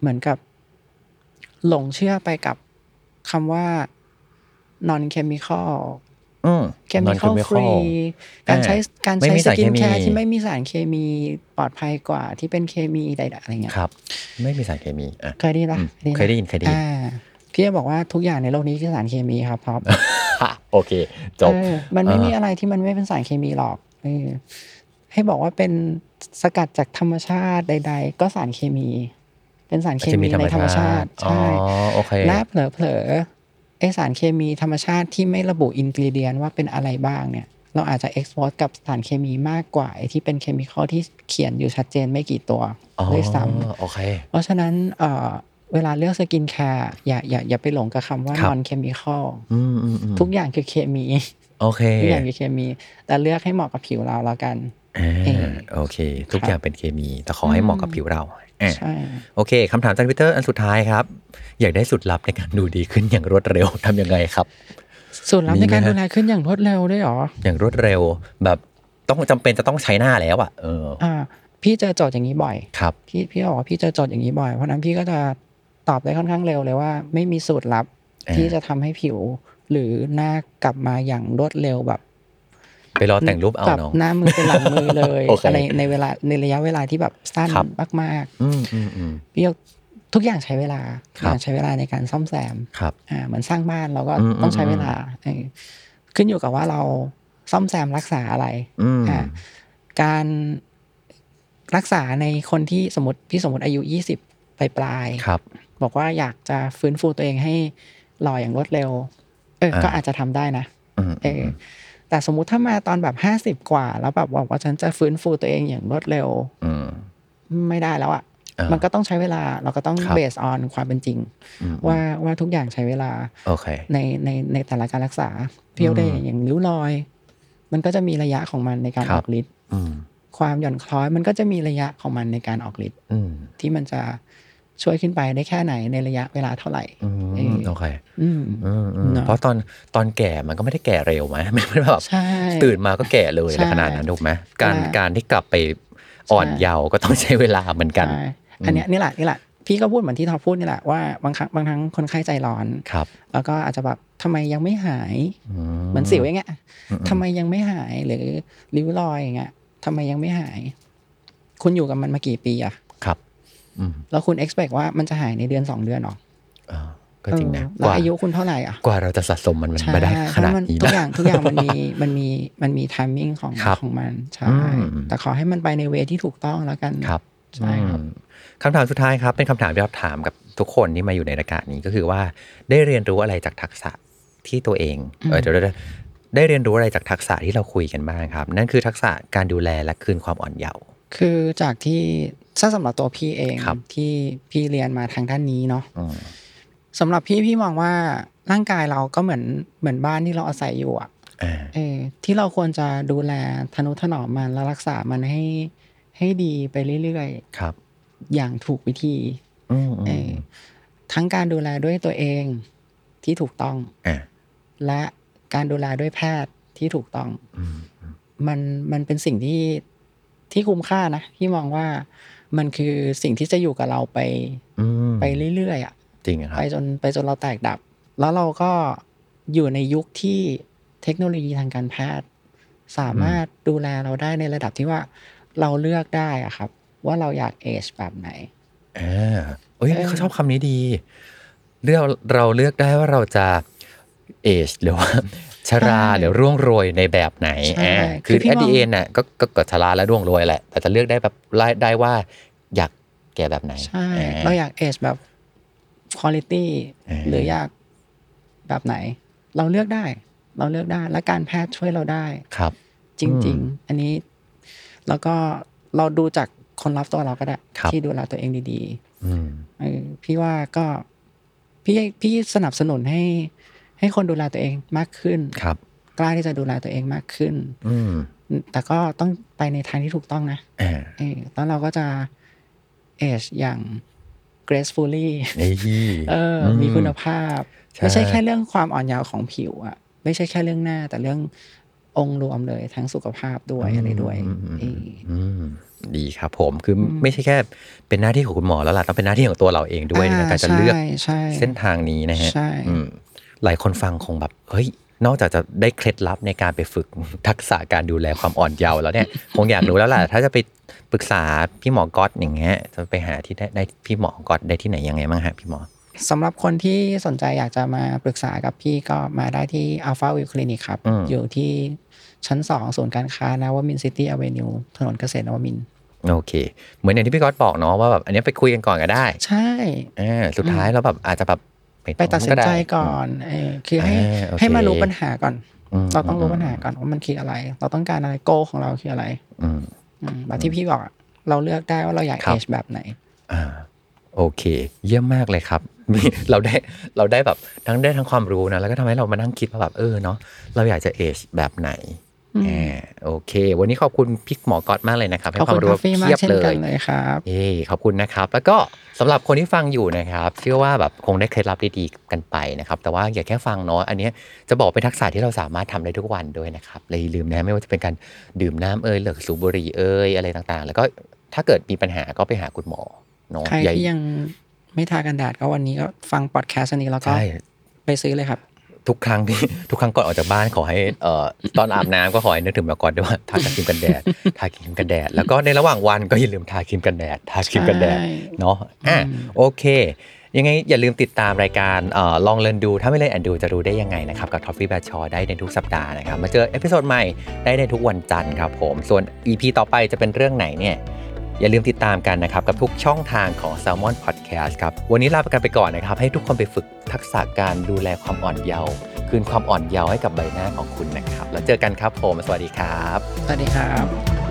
เหมือนกับ หลงเชื่อไปกับคำว่า non chemical อืม chemical non-chemical free การใช้การไม่ใช้มีสสารกินเคมีแคร์ที่ไม่มีสารเคมีปลอดภัยกว่าที่เป็นเคมีใดๆอะไรเงี้ยครับ ไม่มีสารเคมีอะเคยได้ยินปะอืมหมเคยได้ยินเคยได้ยินอ่า พี่จะบอกว่าทุกอย่างในโลกนี้คือสารเคมีครับท็อปโอเค จบเออมันไม่อ่ามีมีอะไรที่มันไม่เป็นสารเคมีหรอกเออให้บอกว่าเป็นสกัดจากธรรมชาติใด ๆ ก็สารเคมี เป็นสารเคมีในธรรมชาติอ๋อใช่โอเคและเผลอๆไอสารเคมีธรรมชาติที่ไม่ระบุ ingredient ว่าเป็นอะไรบ้างเนี่ย เราอาจจะ expose กับสารเคมีมากกว่าไอที่เป็น chemical ที่เขียนอยู่ชัดเจนไม่กี่ตัวอ๋อด้วยซ้ำโอเคเพราะฉะนั้นเอ่อ เวลาเลือก skincare อย่าอย่าอย่าไปหลงกับคำว่าครับ non chemical อืมอืมอืมทุกอย่างคือเคมีโอเคทุกอย่างคือเคมี แต่เลือกให้เหมาะกับผิวเราแล้วกันอ่าเออโอเค ทุกครับอย่างเป็นเคมี แต่ขอให้เหมาะกับผิวเราอะใช่โอเคคำถามจากทวิตเตอร์อันสุดท้ายครับ อยากได้สูตรลับในการดูดีขึ้นอย่างรวดเร็วทำยังไงครับสูตรลับมีไหมการดูดีขึ้นอย่างรวดเร็วด้วยเหรอ อย่างรวดเร็วแบบต้องจำเป็นจะต้องใช้หน้าแล้วอะ เออ อ่า พี่เจอโจทย์อย่างนี้บ่อย ครับ พี่พี่บอกว่าพี่เจอโจทย์อย่างนี้บ่อย เพราะฉะนั้นพี่ก็จะ ตอบได้ค่อนข้างเร็วเลยว่า ไม่มีสูตรลับอ่าที่จะทำให้ผิว หรือหน้ากลับมาอย่างรวดเร็วแบบ ไปรอแต่งรูปเอากับเนาะหน้ามือเป็นหลังมือเลยโอเคอะไรในเวลาในระยะเวลาที่แบบสั้นครับมากอืมอืมอืมๆพี่ยกทุกอย่างใช้เวลาทุกครัอบย่างใช้เวลาในการซ่อมแซมครับอ่าเหมือนสร้างบ้านเราก็อืมต้องใช้อืมเวลาเออขึ้นอยู่กับว่าเราซ่อมแซมรักษาอะไรอืมอ่าการรักษาในคนที่สมมติพี่สมมติอายุยี่สิบปลายปลายๆครั บบอกว่าอยากจะฟื้นฟูตัวเองให้หล่ออย่างรวดเร็ว เอออ่าก็อาจจะทำได้นะอืมเออแต่สมมุติถ้ามาตอนแบบห้าสิบ50กว่า แล้วแบบบอกว่าฉันจะฟื้นฟูตัวเองอย่างรวดเร็วอืมไม่ได้แล้วอะอ่ามัมันก็ต้องใช้เวลาเราก็ต้องครับเบสออนความเป็นจริงอืมว่าว่าทุกอย่างใช้เวลาโอเคในในในแต่ละการรักษาเพียวได้อืมอย่างริ้วรอย มันก็จะมีระยะของมันในการครัอบอกฤทธิ์อืมความหย่อนคล้อยมันก็จะมีระยะของมันในการออกฤทธิ์อืมที่มันจะ ช่วยขึ้นไปได้แค่ไหนในระยะเวลาเท่าไหร่อืเอมอโอเคอืมอืมอืมเนอะเพราะตอนตอนแก่มันก็ไม่ได้แก่เร็วไหมไม่ได้แบบใช่ตื่นมาก็แก่เลยใช่ในขนาดนั้นถูกไหมการใช่การที่กลับไปอ่อนใช่เยาว์ก็ต้องใช้เวลาเหมือนกันใช่อันเนี้ยนี่แหละนี่แหละพี่ก็พูดเหมือนที่ทอพูดนี่แหละว่าบางครั้งบางครั้งคนไข้ใจร้อนครับ แล้วก็อาจจะแบบทำไมยังไม่หายอืเหมือนสิวอย่างเงี้ยอืมทำไมยังไม่หายหรือริ้วรอยอย่างเงี้ยทำไมยังไม่หาย คุณอยู่กับมันมากี่ปีอะครับอืม แล้วคุณ expect ว่ามันจะหายในเดือนสองเดือนหรออ่าก็จริงนะเออแล้วอายุคุณเท่าไหร่อะกว่าเราจะสะสมมันมันใช่ไม่ได้ขนาดเพระมันี้ทุกอนะย่างทุกอย่างมันมีมันมีมันมี timing ของครับของมันใช่อืมแต่ขอให้มันไปในเวที่ถูกต้องแล้วกันครับใช่ครับอืมคำถามสุดท้ายครับ เป็นคำถามที่เราถามกับทุกคนที่มาอยู่ในรายการนี้ก็คือว่าได้เรียนรู้อะไรจากทักษะที่ตัวเองเออเดี๋ยวเดี๋ยวเดี๋ยวได้เรียนรู้อะไรจากทักษะที่เราคุยกันบ้างครับ นั่นคือทักษะการดูแลและคืนความอ่อนเยาว์คือจากที่ ถ้าสำหรับตัวพี่เองครับที่พี่เรียนมาทางด้านนี้เนาะอืมสำหรับพี่พี่มองว่าร่างกายเราก็เหมือนเหมือนบ้านที่เราอาศัยอยู่อะอ่าเออที่เราควรจะดูแลทนุถนอมมันและรักษามันให้ให้ดีไปเรื่อยครับๆอย่างถูกวิธีอืมเออือมทั้งการดูแลด้วยตัวเองที่ถูกต้องอ่าและการดูแลด้วยแพทย์ที่ถูกต้องอืมมันมันเป็นสิ่งที่ที่คุ้มค่านะพี่มองว่า มันคือสิ่งที่จะอยู่กับเราไปอืมไปเรื่อยๆอะจริงอะครัไปบจนไปจนเราแตกดับ แล้วเราก็อยู่ในยุคที่เทคโนโลยีทางการแพทย์ สามารถดูแลเราได้ในระดับที่ว่าเราเลือกได้อะครับ ว่าเราอยากเอชแบบไหนอ่าเอ้ยเออเขาชอบคำนี้ดี เลือกเราเลือกได้ว่าเราจะเอชหรือว่า ชราหรือร่วงโรยในแบบไหนใช่อ่าคืคืออพี่แอดมองดีเอ็นน่ะก็ก็กดชราและร่วงโรยแหละแต่จะเลือกได้แบบไล่ได้ว่าอยากแก่แบบไหนใช่อ่เราอยากเอชแบบคุณภาพเออหรืออยากแบบไหน เราเลือกได้ เราเลือกได้ และการแพทย์ช่วยเราได้ครับ จริง ๆ อันนี้ แล้วก็เราดูจากคนรับตัวเราก็ได้ครับที่ดูแลตัวเองดีอืมๆเออพี่ว่าก็พี่พี่สนับสนุนให้ ให้คนดูแลตัวเองมากขึ้นครับ กล้าที่จะดูแลตัวเองมากขึ้น อืมแต่ก็ต้องไปในทางที่ถูกต้องนะอ่าเออแล้วเราก็จะเอชอย่าง gracefully นี่เอออ มีคุณภาพใช่ไม่ใช่แค่เรื่องความอ่อนเยาว์ของผิวอะไม่ใช่แค่เรื่องหน้า แต่เรื่ององค์รวมเลยทั้งสุขภาพด้วยอะไรด้วยอืมอืมเอออืมดีครับผมคืออไม่ใช่แค่เป็นหน้าที่ของคุณหมอแล้วล่ะต้องเป็นหน้าที่ของตัวเราเองด้วยในอ่าการจะเลือกใช่ใช่เส้นทางนี้นะฮะใช่อืม หลายคนฟังคงแบบเฮ้ยนอกจากจะได้เคล็ดลับในการไปฝึกทักษะการดูแลความอ่อนเยาว์แล้วเนี่ย คงอยากรู้แล้วล่ะ ถ้าจะไปปรึกษาพี่หมอก๊อตอย่างเงี้ยจะไปหาที่ได้ได้พี่หมอก๊อตได้ที่ไหนยังไงบ้างฮะพี่หมอสำหรับคนที่สนใจอยากจะมาปรึกษากับพี่ก็มาได้ที่ Alpha View Clinic ครับอืมอยู่ที่ชั้น 2 ศูนย์การค้านวมินทร์ซิตี้อเวนิวถนนเกษตรนวมินทร์โอเค เหมือนอย่างที่พี่ก๊อตบอกเนาะว่าแบบอันเนี้ยไปคุยกันก่อนก็ได้ ใช่อ่าสุดท้ายแล้วแบบอาจจะแบบ ไปตัดสินใจไก่อนเออคือให้อ่าโอเคให้มารู้ปัญหาก่อนอืมเราต้องรู้ปัญหาก่อนว่ามันคืออะไร เราต้องการอะไรโกของเราคืออะไรอืมอืมแบบที่พี่บอกอะเราเลือกได้ว่าเราอยากครัเอบชแบบไหนอ่าโอเค เยี่ยมมากเลยครับมีเราได้เราได้แบบทั้งได้ทั้งความรู้นะแล้วก็ทำให้เรามานั่งคิดว่าแบบเออเนาะเราอยากจะเอชแบบไหนอืมอ่า โอเค วันนี้ขอบคุณพี่หมอก๊อตมากเลยนะครับให้ขอบควาคุมณรู้คาเฟ่มากเพียบเช่นเลกันยเลยครับเอ้ขอบคุณนะครับ แล้วก็สำหรับคนที่ฟังอยู่นะครับ เชื่อว่าแบบคงได้เคล็ดลับดีๆกันไปนะครับ แต่ว่าอย่าแค่ฟังเนาะอันเนี้ยจะบอกเป็นทักษะที่เราสามารถทำได้ทุกวันด้วยนะครับเลยลืมนะไม่ว่าจะเป็นการดื่มน้ำเอ่ยหรือสูบบุหรี่เอ่ยอะไรต่างๆ แล้วก็ถ้าเกิดมีปัญหาก็ไปหาคุณหมอเนาะใครอย่าที่ยังไม่ทากันแดดก็วันนี้ก็ฟังพอดแคสต์อันนี้แล้วก็ใช่ไปซื้อเลยครับ ททุกครั้งที่ทุกครั้งก่อนออกจากบ้านขอให้เอ่อตอนอาบน้ำก็ขอให้นึกถึงมาก่อนด้วยว่าทาครีมกันแดดทาครีมกันแดด แล้วก็ในระหว่างวันก็อย่าลืมทาครีมกันแดดทาครีมกันแดดใช่เนาะอะโอเค ยังไงอย่าลืมติดตามรายการเอ่อลอง Learn ดูถ้าไม่ Learn แล้วดูจะรู้ได้ยังไงนะครับกับ Toffee b a c h ได้ในทุกสัปดาห์นะครับมาเจอ episode ใหม่ได้ในทุกวันจันทร์ครับผมส่วน EP ต่อไปจะเป็นเรื่องไหนเนี่ย อย่าลืมติดตามกันนะครับ กับทุกช่องทางของ Salmon Podcast ครับ วันนี้ลาไปกันไปก่อนนะครับ ให้ทุกคนไปฝึกทักษะการดูแลความอ่อนเยาว์คืนความอ่อนเยาว์ให้กับใบหน้าของคุณนะครับ แล้วเจอกันครับผม สวัสดีครับ สวัสดีครับ